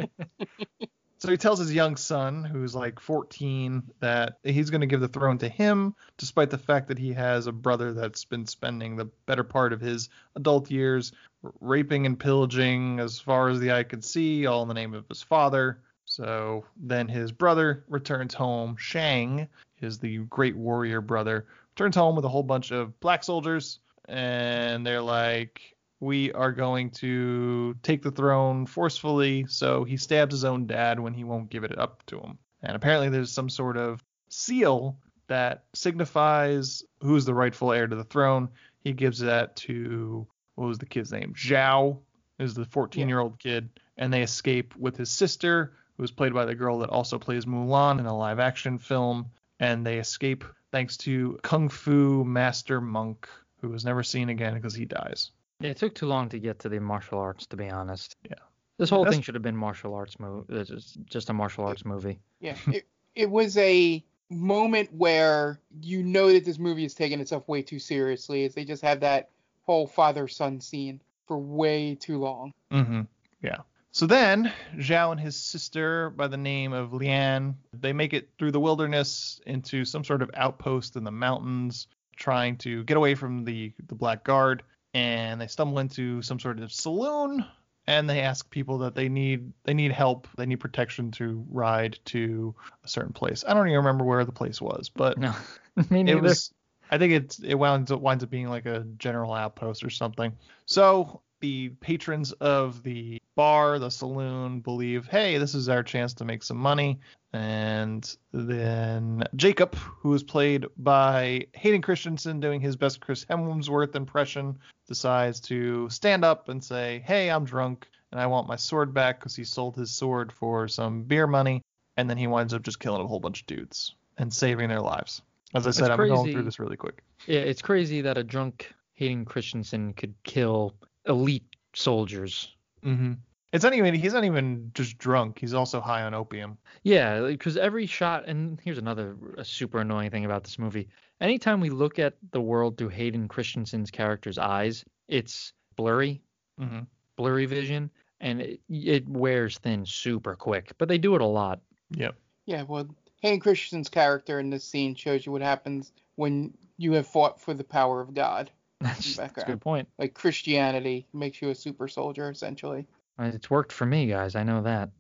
So he tells his young son, who's like 14, that he's going to give the throne to him, despite the fact that he has a brother that's been spending the better part of his adult years raping and pillaging as far as the eye could see, all in the name of his father. So then his brother returns home. Shang is the great warrior brother, returns home with a whole bunch of black soldiers, and they're like, we are going to take the throne forcefully. So he stabs his own dad when he won't give it up to him. And apparently there's some sort of seal that signifies who's the rightful heir to the throne. He gives that to what was the kid's name? Zhao is the 14 year old kid, and they escape with his sister, who is played by the girl that also plays Mulan in a live action film. And they escape thanks to Kung Fu Master Monk, who was never seen again because he dies. Yeah, it took too long to get to the martial arts, to be honest. Yeah. This whole That's- thing should have been martial arts movie. Just, just a martial arts movie. Yeah, it, it was a moment where you know that this movie is taking itself way too seriously. As they just have that whole father son scene for way too long. Mm-hmm. Yeah. So then, Zhao and his sister, by the name of Lian, they make it through the wilderness into some sort of outpost in the mountains, trying to get away from the the Black Guard. And they stumble into some sort of saloon, and they ask people that they need they need help, they need protection to ride to a certain place. I don't even remember where the place was, but No, [laughs] me it was I think it's it winds up winds up being like a general outpost or something. So the patrons of the bar, the saloon, believe, hey, this is our chance to make some money. And then Jacob, who is played by Hayden Christensen doing his best Chris Hemsworth impression, decides to stand up and say, hey, I'm drunk and I want my sword back because he sold his sword for some beer money. And then he winds up just killing a whole bunch of dudes and saving their lives. As I It's said, I'm going through this really quick. Yeah, it's crazy that a drunk Hayden Christensen could kill elite soldiers. hmm It's not even he's not even just drunk. He's also high on opium. Yeah, because every shot, and here's another a super annoying thing about this movie. Anytime we look at the world through Hayden Christensen's character's eyes, it's blurry, hmm blurry vision, and it, it wears thin super quick. But they do it a lot. Yep. Yeah, well, Hayden Christensen's character in this scene shows you what happens when you have fought for the power of God. [laughs] That's, that's a good point. Like Christianity makes you a super soldier, essentially. It's worked for me, guys. I know that.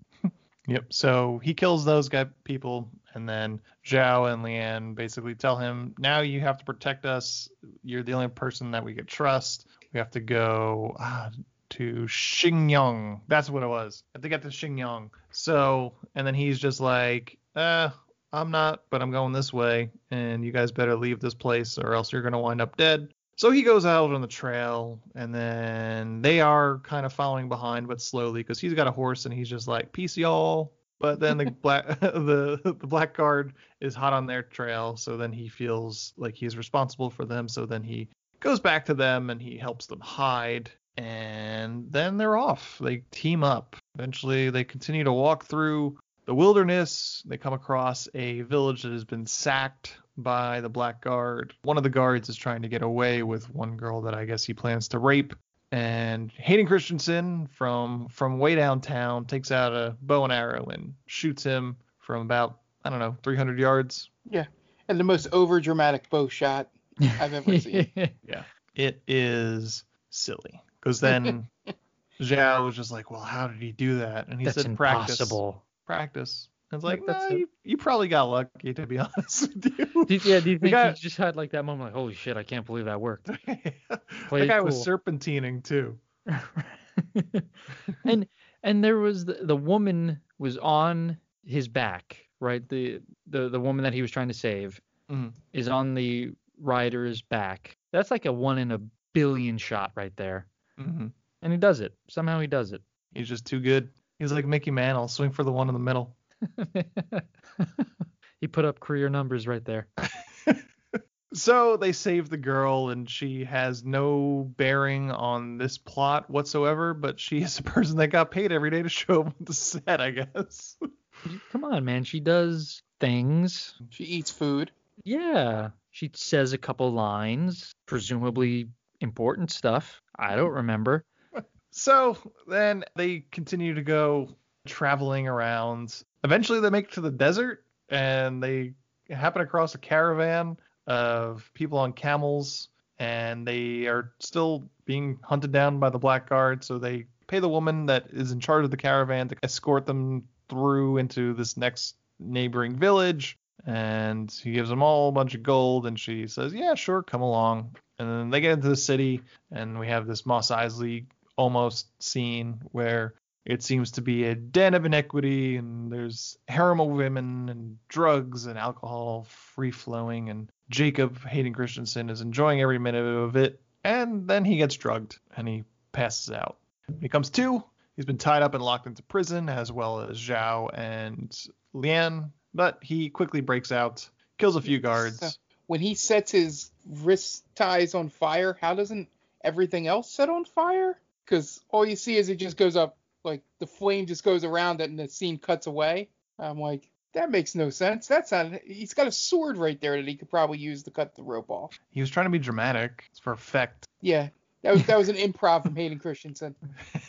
Yep. So he kills those guy people, and then Zhao and Lian basically tell him, now you have to protect us. You're the only person that we could trust. We have to go ah, to Xingyang. That's what it was. I have to get to Xingyang. So, and then he's just like, uh, I'm not, but I'm going this way, and you guys better leave this place or else you're gonna wind up dead. So he goes out on the trail, and then they are kind of following behind, but slowly, because he's got a horse, and he's just like, "Peace, y'all." But then the [laughs] black [laughs] the the black guard is hot on their trail, so then he feels like he's responsible for them. So then he goes back to them and he helps them hide, and then they're off. They team up. Eventually, they continue to walk through the wilderness. They come across a village that has been sacked by the Black Guard. One of the guards is trying to get away with one girl that I guess he plans to rape. And Hayden Christensen from from way downtown takes out a bow and arrow and shoots him from about I don't know 300 yards. Yeah, and the most over dramatic bow shot I've ever seen. [laughs] Yeah, it is silly because then [laughs] Zhao was just like, well, how did he do that? And he That's said practice, impossible. practice. And it's like, Like, that's nah, it. you, you probably got lucky to be [laughs] honest with you. Do you- yeah, do you think guy- you just had like that moment, like, holy shit, I can't believe that worked? [laughs] the Play guy it was serpentining too. [laughs] and and there was the, the woman was on his back, right? The the the woman that he was trying to save Mhm. is on the rider's back. That's like a one in a billion shot right there. hmm And he does it. Somehow he does it. He's just too good. He's like Mickey Mantle, swing for the one in the middle. [laughs] he put up career numbers right there. [laughs] So they save the girl, and she has no bearing on this plot whatsoever, but she is a person that got paid every day to show up on the set, I guess. [laughs] Come on, man. She does things. She eats food. Yeah. She says a couple lines, presumably important stuff. I don't remember. So then they continue to go traveling around. Eventually, they make it to the desert, and they happen across a caravan of people on camels, and they are still being hunted down by the black guard. So they pay the woman that is in charge of the caravan to escort them through into this next neighboring village. And he gives them all a bunch of gold, and she says, "Yeah, sure, come along." And then they get into the city, and we have this Mos Eisley almost scene where it seems to be a den of inequity, and there's harem of women and drugs and alcohol free flowing, and Jacob Hayden Christensen is enjoying every minute of it, and then he gets drugged and he passes out. He comes to. He's been tied up and locked into prison, as well as Zhao and Lian, but he quickly breaks out, kills a few guards. So, when he sets his wrist ties on fire, how doesn't everything else set on fire? Because all you see is it just goes up, like the flame just goes around it and the scene cuts away. I'm like, that makes no sense. That's not. He's got a sword right there that he could probably use to cut the rope off. He was trying to be dramatic. It's for effect. Yeah, that was that was an [laughs] improv from Hayden Christensen. [laughs]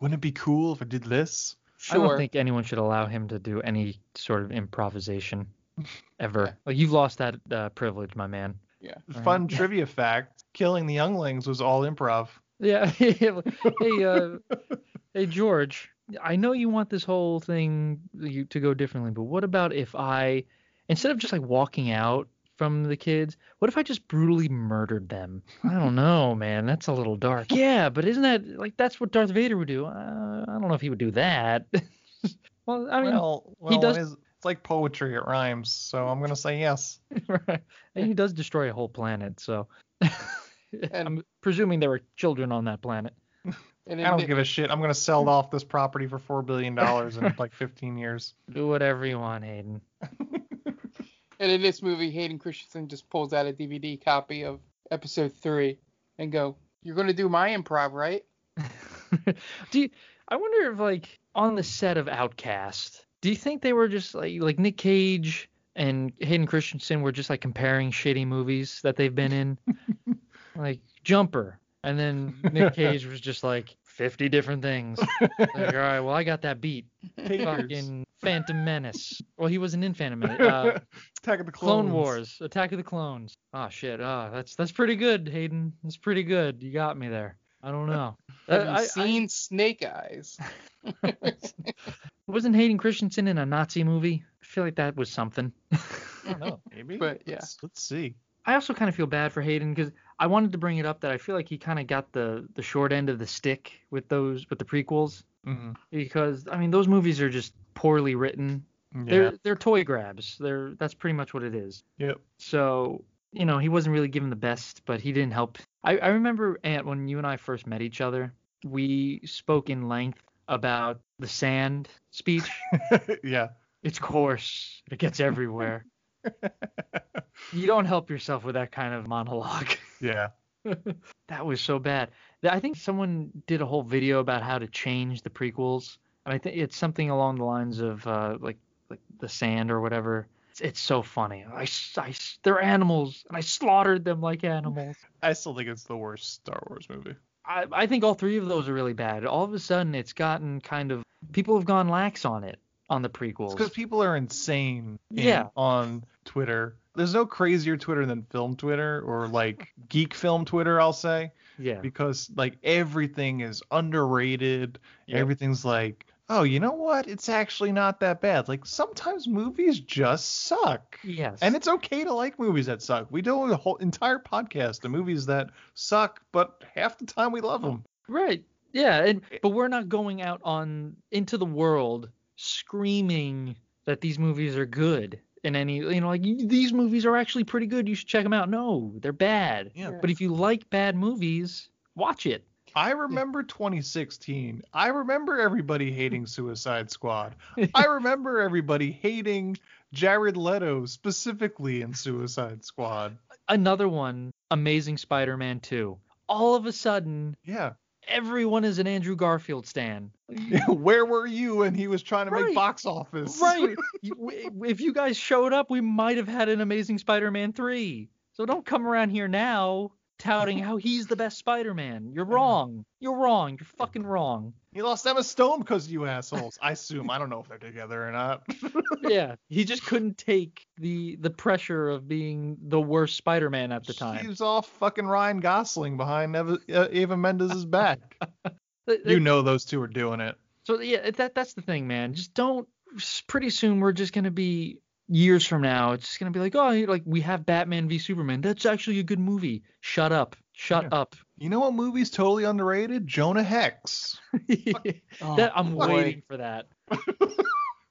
Wouldn't it be cool if I did this? I don't think anyone should allow him to do any sort of improvisation [laughs] ever. Like you've lost that uh, privilege, my man. Yeah. Fun trivia fact: killing the younglings was all improv. [laughs] Yeah. hey, uh, [laughs] hey, George. I know you want this whole thing you- to go differently, but what about if I, instead of just like walking out from the kids, what if I just brutally murdered them? I don't know, man. That's a little dark. Yeah, but isn't that like that's what Darth Vader would do? Uh, I don't know if he would do that. [laughs] well, I mean, well, well, he does. it is- it's like poetry. It rhymes. So I'm gonna say yes. right. And he does destroy a whole planet, so I'm presuming there were children on that planet. [laughs] And I don't give a shit. I'm gonna sell [laughs] off this property for four billion dollars in like 15 years. Do whatever you want, Hayden. [laughs] And in this movie, Hayden Christensen just pulls out a DVD copy of episode three and go, "You're gonna do my improv, right?" do you, I wonder if like on the set of Outcast, do you think they were just like like Nick Cage and Hayden Christensen were just like comparing shitty movies that they've been in, [laughs] like Jumper, and then Nick Cage was just like 50 different things. like, all right, well I got that beat. Fucking Phantom Menace. Well, he wasn't in Phantom Menace. [laughs] Uh, Attack of the Clone Clones. Wars, Attack of the Clones. Oh shit. Oh, that's that's pretty good, Hayden. That's pretty good. You got me there. I don't know. [laughs] Have I- I- seen Snake Eyes? [laughs] [laughs] Wasn't Hayden Christensen in a Nazi movie? I feel like that was something. I don't know. Maybe. But yeah. Let's, let's see. I also kind of feel bad for Hayden because I wanted to bring it up that I feel like he kind of got the the short end of the stick with those with the prequels hmm because I mean those movies are just poorly written. Yeah. They're they're toy grabs. They're that's pretty much what it is. Yep. So you know he wasn't really given the best, but he didn't help. I, I remember Ant when you and I first met each other, we spoke in length about the sand speech. [laughs] yeah. It's coarse. It gets everywhere. [laughs] you don't help yourself with that kind of monologue. Yeah. [laughs] that was so bad. I think someone did a whole video about how to change the prequels, and I think it's something along the lines of uh, like like the sand or whatever. It's, it's so funny. I, I, they're animals, and I slaughtered them like animals. [laughs] I still think it's the worst Star Wars movie. I, I think all three of those are really bad. All of a sudden, it's gotten kind of people have gone lax on it on the prequels. Because people are insane. in- Yeah. On Twitter, there's no crazier Twitter than film Twitter or like geek film Twitter. I'll say yeah. because like everything is underrated. Yep. Everything's like, oh, you know what? It's actually not that bad. Like sometimes movies just suck. Yes. And it's okay to like movies that suck. We do a whole entire podcast of movies that suck, but half the time we love them. Right. Yeah, and but we're not going out on into the world screaming that these movies are good in any you know like these movies are actually pretty good. You should check them out. No, they're bad. Yeah. But if you like bad movies, watch it. I remember 2016. I remember everybody hating [laughs] Suicide Squad. [laughs] I remember everybody hating Jared Leto specifically in Suicide Squad. Another one, Amazing Spider-Man 2. All of a sudden, Yeah. everyone is an Andrew Garfield stan. [laughs] Where were you when he was trying to Right. make box office? Right. If you guys showed up, we might have had an Amazing Spider-Man 3. So don't come around here now touting how he's the best Spider-Man. You're wrong. You're wrong. You're fucking wrong. He lost Emma Stone because of you assholes. I assume. I don't know if they're together or not. [laughs] yeah, he just couldn't take the the pressure of being the worst Spider-Man at the time. He was off fucking Ryan Gosling behind Eva, uh, Eva Mendes's [laughs] back. You know those two are doing it. So yeah, that that's the thing, man. Just don't. Pretty soon we're just gonna be years from now. It's just gonna be like, oh, like we have Batman v Superman. That's actually a good movie. Shut up. Shut up. You know what movie's totally underrated? Jonah Hex. [laughs] Oh, that I'm boy. waiting for that. [laughs]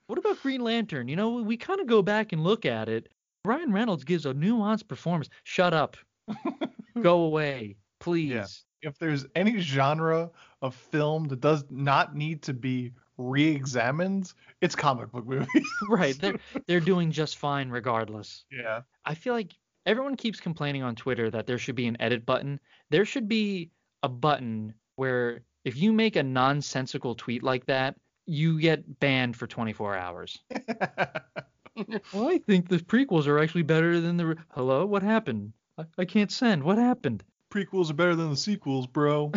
what about Green Lantern? You know, we kind of go back and look at it. Ryan Reynolds gives a nuanced performance. Shut up. [laughs] go away, please. Yeah. If there's any genre of film that does not need to be re-examined, it's comic book movies. [laughs] right. They're they're doing just fine regardless. yeah. I feel like everyone keeps complaining on Twitter that there should be an edit button. There should be a button where if you make a nonsensical tweet like that, you get banned for 24 hours. [laughs] well, I think the prequels are actually better than the. Hello, what happened? I, I can't send. What happened? Prequels are better than the sequels, bro.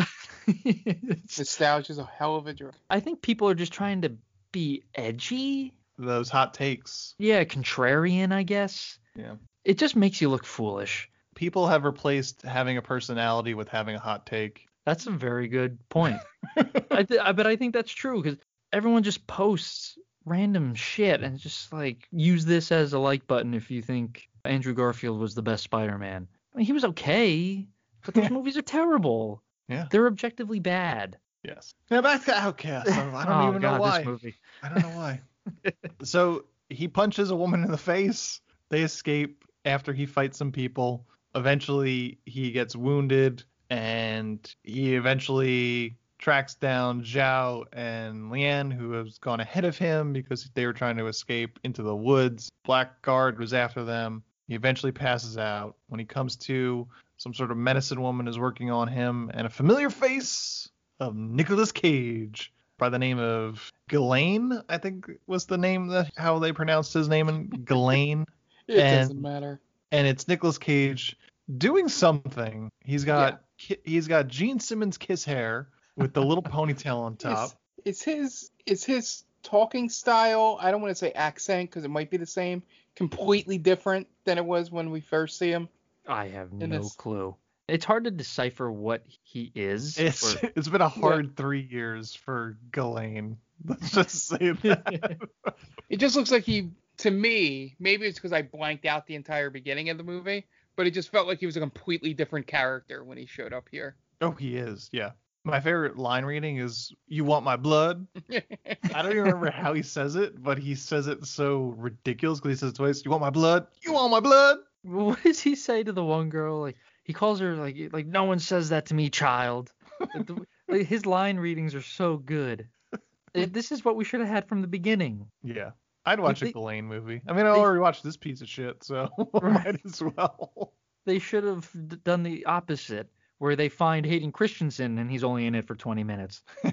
[laughs] Nostalgia is a hell of a drug. I think people are just trying to be edgy. Those hot takes. Yeah, contrarian, I guess. Yeah. It just makes you look foolish. People have replaced having a personality with having a hot take. That's a very good point. [laughs] I, th- I but I think that's true because everyone just posts random shit and just like use this as a like button if you think Andrew Garfield was the best Spider-Man. I mean, he was okay, but those movies are terrible. Yeah. They're objectively bad. Yes. Now back to Outcast. I don't, I don't [laughs] oh, even God, know why. This movie. I don't know why. [laughs] so he punches a woman in the face. They escape after he fights some people. Eventually, he gets wounded, and he eventually tracks down Zhao and Lian, who has gone ahead of him because they were trying to escape into the woods. Blackguard was after them. He eventually passes out. When he comes to, some sort of medicine woman is working on him, and a familiar face of Nicolas Cage by the name of Ghislaine, I think was the name that how they pronounced his name in [laughs] Ghislaine. It and, doesn't matter. And it's Nicolas Cage doing something. He's got ki- he's got Gene Simmons kiss hair with the little ponytail on [laughs] top. It's, it's his it's his talking style. I don't want to say accent because it might be the same. Completely different than it was when we first see him. I have And no it's- clue. It's hard to decipher what he is. It's or- [laughs] it's been a hard three years for Ghislaine. [laughs] Let's just say [laughs] that. It just looks like he, to me, maybe it's because I blanked out the entire beginning of the movie, but it just felt like he was a completely different character when he showed up here. oh, he is. Yeah. My favorite line reading is "You want my blood." I don't even remember how he says it, but he says it so ridiculous because he says it twice. You want my blood? You want my blood? What does he say to the one girl? Like he calls her like like no one says that to me, child. [laughs] Like, his line readings are so good. It- this is what we should have had from the beginning. Yeah. I'd watch They- a Ghislaine movie. I mean, I already watched this piece of shit, so [laughs] might as well. They should have d- done the opposite, where they find Hayden Christensen and he's only in it for 20 minutes. [laughs]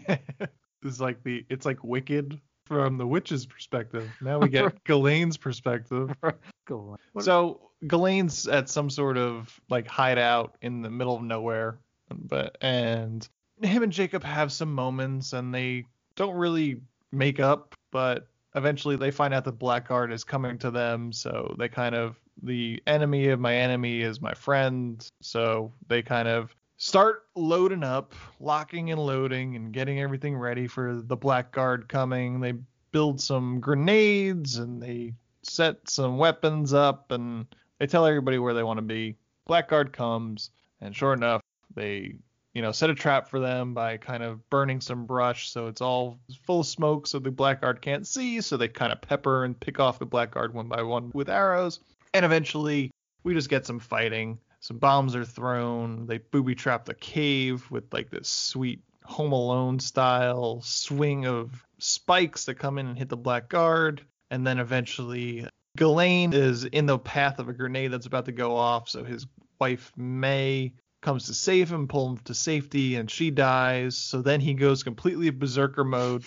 it's like the it's like Wicked from the witch's perspective. Now we [laughs] get Ghislaine's perspective. [laughs] Go. So Ghislaine's at some sort of like hideout in the middle of nowhere, but and him and Jacob have some moments and they don't really make up, but eventually they find out that Blackguard is coming to them, so they kind of the enemy of my enemy is my friend, so they kind of start loading up, locking and loading and getting everything ready for the Blackguard coming. They build some grenades and they set some weapons up and they tell everybody where they want to be. Blackguard comes and sure enough, they you know set a trap for them by kind of burning some brush so it's all full of smoke so the blackguard can't see so they kind of pepper and pick off the blackguard one by one with arrows and eventually we just get some fighting some bombs are thrown they booby trap the cave with like this sweet home alone style swing of spikes that come in and hit the blackguard and then eventually Ghislaine is in the path of a grenade that's about to go off so his wife May comes to save him, pull him to safety, and she dies. So then he goes completely berserker mode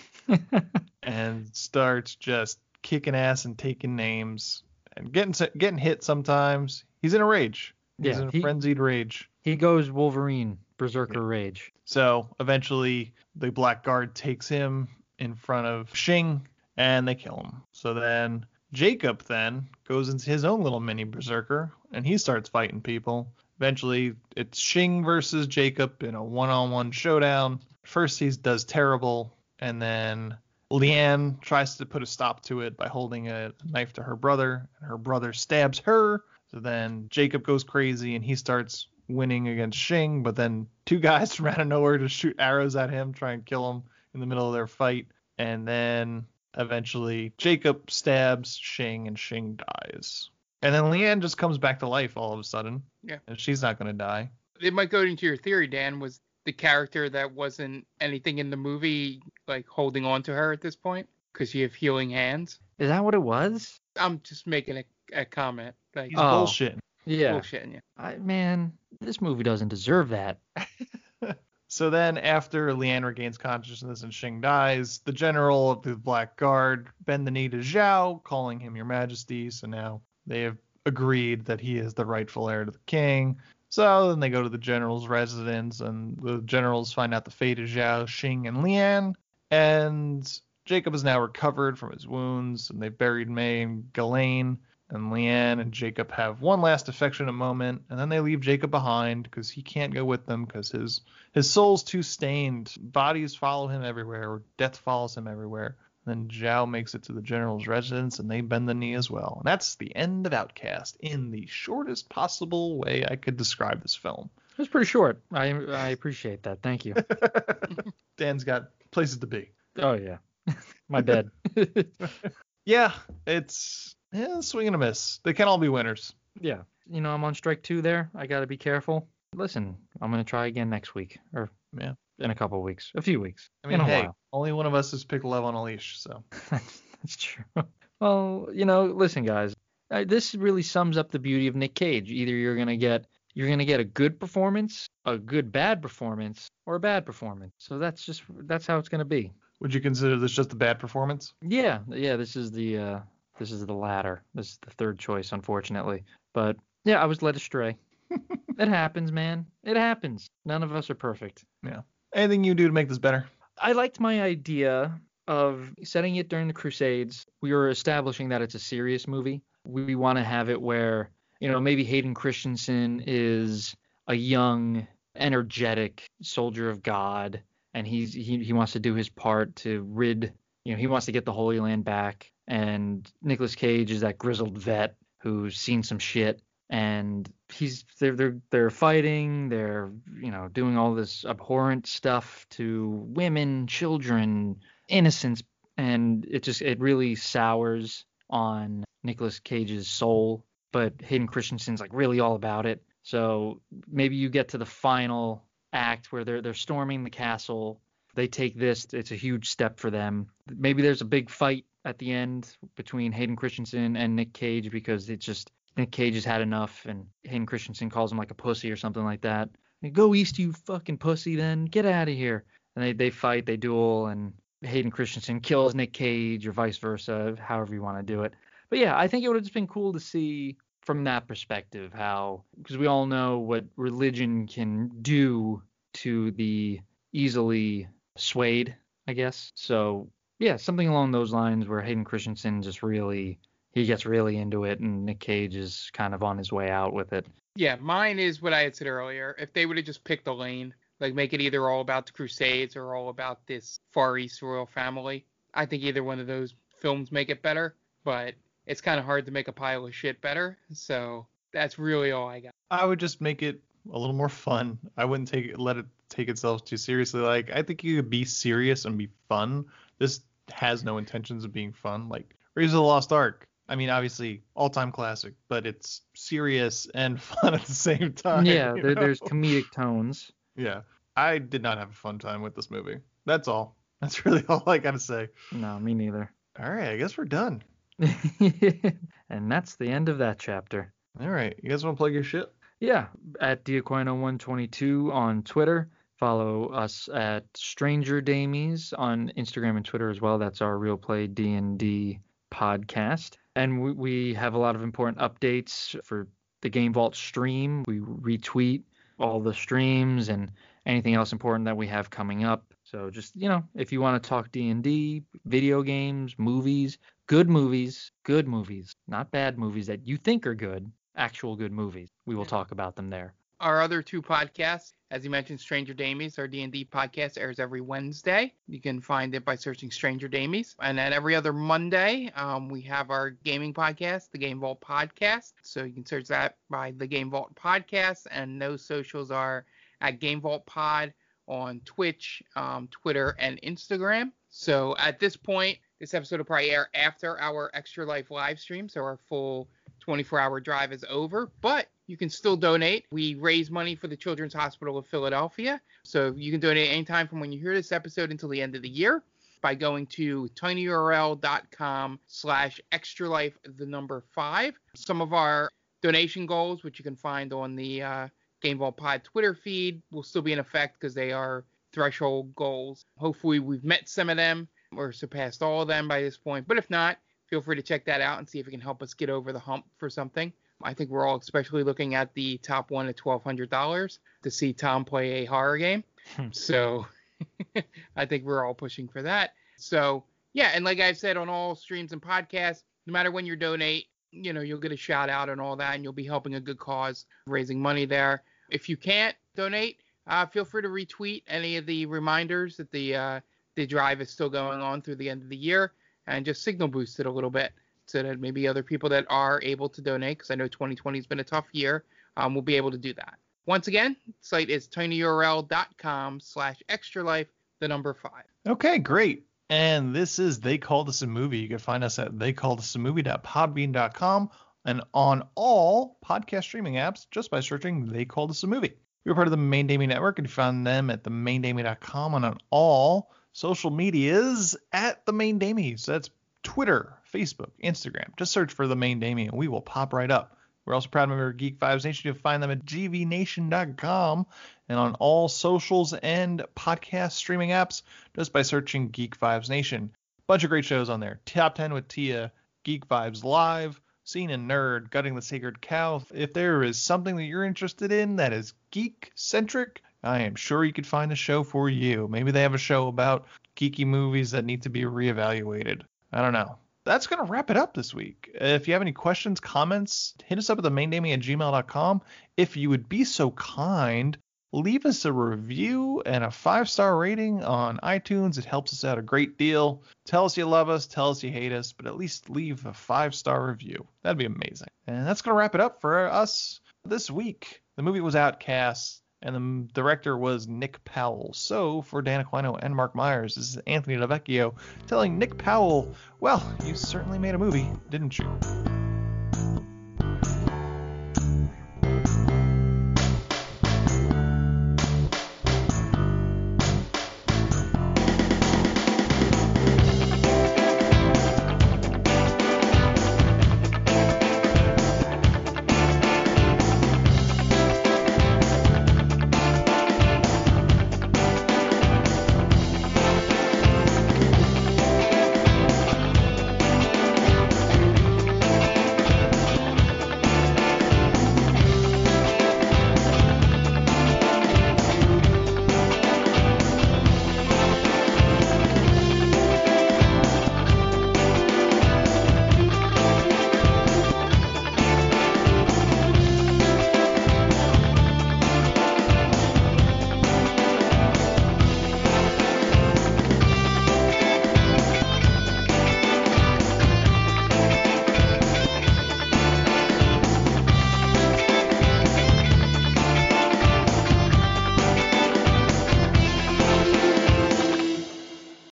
[laughs] and starts just kicking ass and taking names and getting getting hit sometimes. He's in a rage. He's Yeah, in a he- frenzied rage. He goes Wolverine, Berserker Rage. So eventually the Blackguard takes him in front of Shing and they kill him. So then Jacob then goes into his own little mini berserker and he starts fighting people. Eventually it's Shing versus Jacob in a one-on-one showdown. First he does terrible and then Lian tries to put a stop to it by holding a knife to her brother and her brother stabs her. So then Jacob goes crazy and he starts winning against Shing, but then two [laughs] guys from out of nowhere just shoot arrows at him, try and kill him in the middle of their fight. And then eventually Jacob stabs Shing and Shing dies. And then Lian just comes back to life all of a sudden. Yeah. And she's not going to die. It might go into your theory, Dan, was the character that wasn't anything in the movie like holding on to her at this point because you have healing hands. Is that what it was? I'm just making a, a comment. Like He's Oh. bullshitting. Yeah. bullshitting you. I, man, this movie doesn't deserve that. [laughs] So then, after Lian regains consciousness and Shing dies, the general of the Black Guard bend the knee to Zhao, calling him Your Majesty. So now they have agreed that he is the rightful heir to the king. So then they go to the general's residence, and the generals find out the fate of Zhao, Xing, and Lian. And Jacob is now recovered from his wounds, and they've buried May and Ghislaine. And Lian and Jacob have one last affectionate moment, and then they leave Jacob behind because he can't go with them because his his soul's too stained. Bodies follow him everywhere, or death follows him everywhere. Then Zhao makes it to the general's residence, and they bend the knee as well. And that's the end of Outcast in the shortest possible way I could describe this film. It was pretty short. I I appreciate that. Thank you. [laughs] Dan's got places to be. oh yeah. My bed. [laughs] Yeah, it's yeah, swing and a miss. They can all be winners. yeah. You know, I'm on strike two there. I got to be careful. Listen, I'm going to try again next week or Yeah. in a couple of weeks, a few weeks. I mean, hey, while. only one of us has picked love on a leash, so [laughs] That's true. Well, you know, listen, guys. This really sums up the beauty of Nick Cage. Either you're gonna get you're gonna get a good performance, a good bad performance, or a bad performance. So that's just that's how it's gonna be. would you consider this just a bad performance? Yeah, yeah. This is the uh, this is the latter. This is the third choice, unfortunately. But yeah, I was led astray. [laughs] it happens, man. It happens. None of us are perfect. Yeah. Anything you do to make this better? I liked my idea of setting it during the Crusades. We were establishing that it's a serious movie. We want to have it where, you know, maybe Hayden Christensen is a young, energetic soldier of God, and he's he, he wants to do his part to rid, you know, he wants to get the Holy Land back. And Nicolas Cage is that grizzled vet who's seen some shit and he's they're they're they're fighting they're you know doing all this abhorrent stuff to women children innocence and it just it really sours on Nicolas Cage's soul. But Hayden Christensen's like really all about it. So maybe you get to the final act where they're they're storming the castle. They take this it's a huge step for them. Maybe there's a big fight at the end between Hayden Christensen and Nick Cage because it's just Nick Cage has had enough, and Hayden Christensen calls him like a pussy or something like that. Go east, you fucking pussy, then get out of here. And they they fight, they duel, and Hayden Christensen kills Nick Cage or vice versa, however you want to do it. But yeah, I think it would have just been cool to see from that perspective how, because we all know what religion can do to the easily swayed, I guess. So yeah, something along those lines where Hayden Christensen just really he gets really into it and Nick Cage is kind of on his way out with it. Yeah, mine is what I had said earlier. If they would have just picked a lane, like make it either all about the Crusades or all about this Far East royal family, I think either one of those films make it better. But it's kind of hard to make a pile of shit better. So that's really all I got. I would just make it a little more fun. I wouldn't take it, let it take itself too seriously. Like I think you could be serious and be fun. This has no intentions of being fun. Like Raiders of the Lost Ark. I mean, obviously all-time classic, but it's serious and [laughs] fun at the same time. yeah, there, there's comedic tones. Yeah, I did not have a fun time with this movie. That's all. That's [laughs] really all I gotta say. No, me neither. All right, I guess we're done. [laughs] and that's the end of that chapter. All right, you guys want to plug your shit? Yeah, at Diaquino122 on Twitter. Follow us at Stranger Damies on Instagram and Twitter as well. That's our Real Play D&D podcast. And we, we have a lot of important updates for the Game Vault stream. We retweet all the streams and anything else important that we have coming up. So just, you know, if you want to talk D&D, video games, movies, good movies, good movies, not bad movies that you think are good, actual good movies. We will talk about them there. Our other two podcasts, as you mentioned, Stranger Damies, our D&D podcast airs every Wednesday. You can find it by searching Stranger Damies. And then every other Monday, um, we have our gaming podcast, the Game Vault Podcast. So you can search that by the Game Vault Podcast, and those socials are at Game Vault Pod on Twitch, um, Twitter, and Instagram. So at this point, this episode will probably air after our Extra Life live stream, so our full 24 hour drive is over, but you can still donate. We raise money for the Children's Hospital of Philadelphia, so you can donate anytime from when you hear this episode until the end of the year. by going to tinyurl.com slash extra life the number five. Some of our donation goals, which you can find on the uh, Game Vault Pod Twitter feed, will still be in effect because they are threshold goals. Hopefully, we've met some of them or surpassed all of them by this point. But if not, feel free to check that out and see if it can help us get over the hump for something. I think we're all especially looking at the top one at $1,200 to see Tom play a horror game. so [laughs] I think we're all pushing for that. So yeah, and like I've said on all streams and podcasts, no matter when you donate, you know, you'll get a shout out and all that, and you'll be helping a good cause, raising money there. If you can't donate, uh, feel free to retweet any of the reminders that the uh, the drive is still going on through the end of the year, and just signal boost it a little bit that maybe other people that are able to donate, because I know 2020 has been a tough year, um, will be able to do that. Once again, site is tinyurl.com slash extra life, the number five. Okay, great. And this is They Called This a Movie. You can find us at theycalledthisamovie.podbean.com and on all podcast streaming apps just by searching They Called This a Movie. We're part of the Main Damie Network, and you find them at themaindamie.com and on all social medias at the Main Damie. So that's Twitter, Facebook, Instagram. Just search for the Main Damie and we will pop right up. We're also proud member of Geek Vibes Nation. You can find them at gvnation.com and on all socials and podcast streaming apps just by searching Geek Vibes Nation. Bunch of great shows on there. Top 10 with Tia, Geek Vibes Live, Scene and Nerd, Gutting the Sacred Cow. If there is something that you're interested in that is geek centric, I am sure you could find a show for you. Maybe they have a show about geeky movies that need to be reevaluated. I don't know. That's going to wrap it up this week. If you have any questions, comments, hit us up at the maindamie at gmail.com. If you would be so kind, leave us a review and a five star rating on iTunes. It helps us out a great deal. Tell us you love us, tell us you hate us, but at least leave a five star review. That'd be amazing. And that's going to wrap it up for us this week. The movie was Outcast and the director was Nick Powell. So, for Dan Aquino and Mark Myers, this is Anthony Del Vecchio telling Nick Powell, well, you certainly made a movie, didn't you?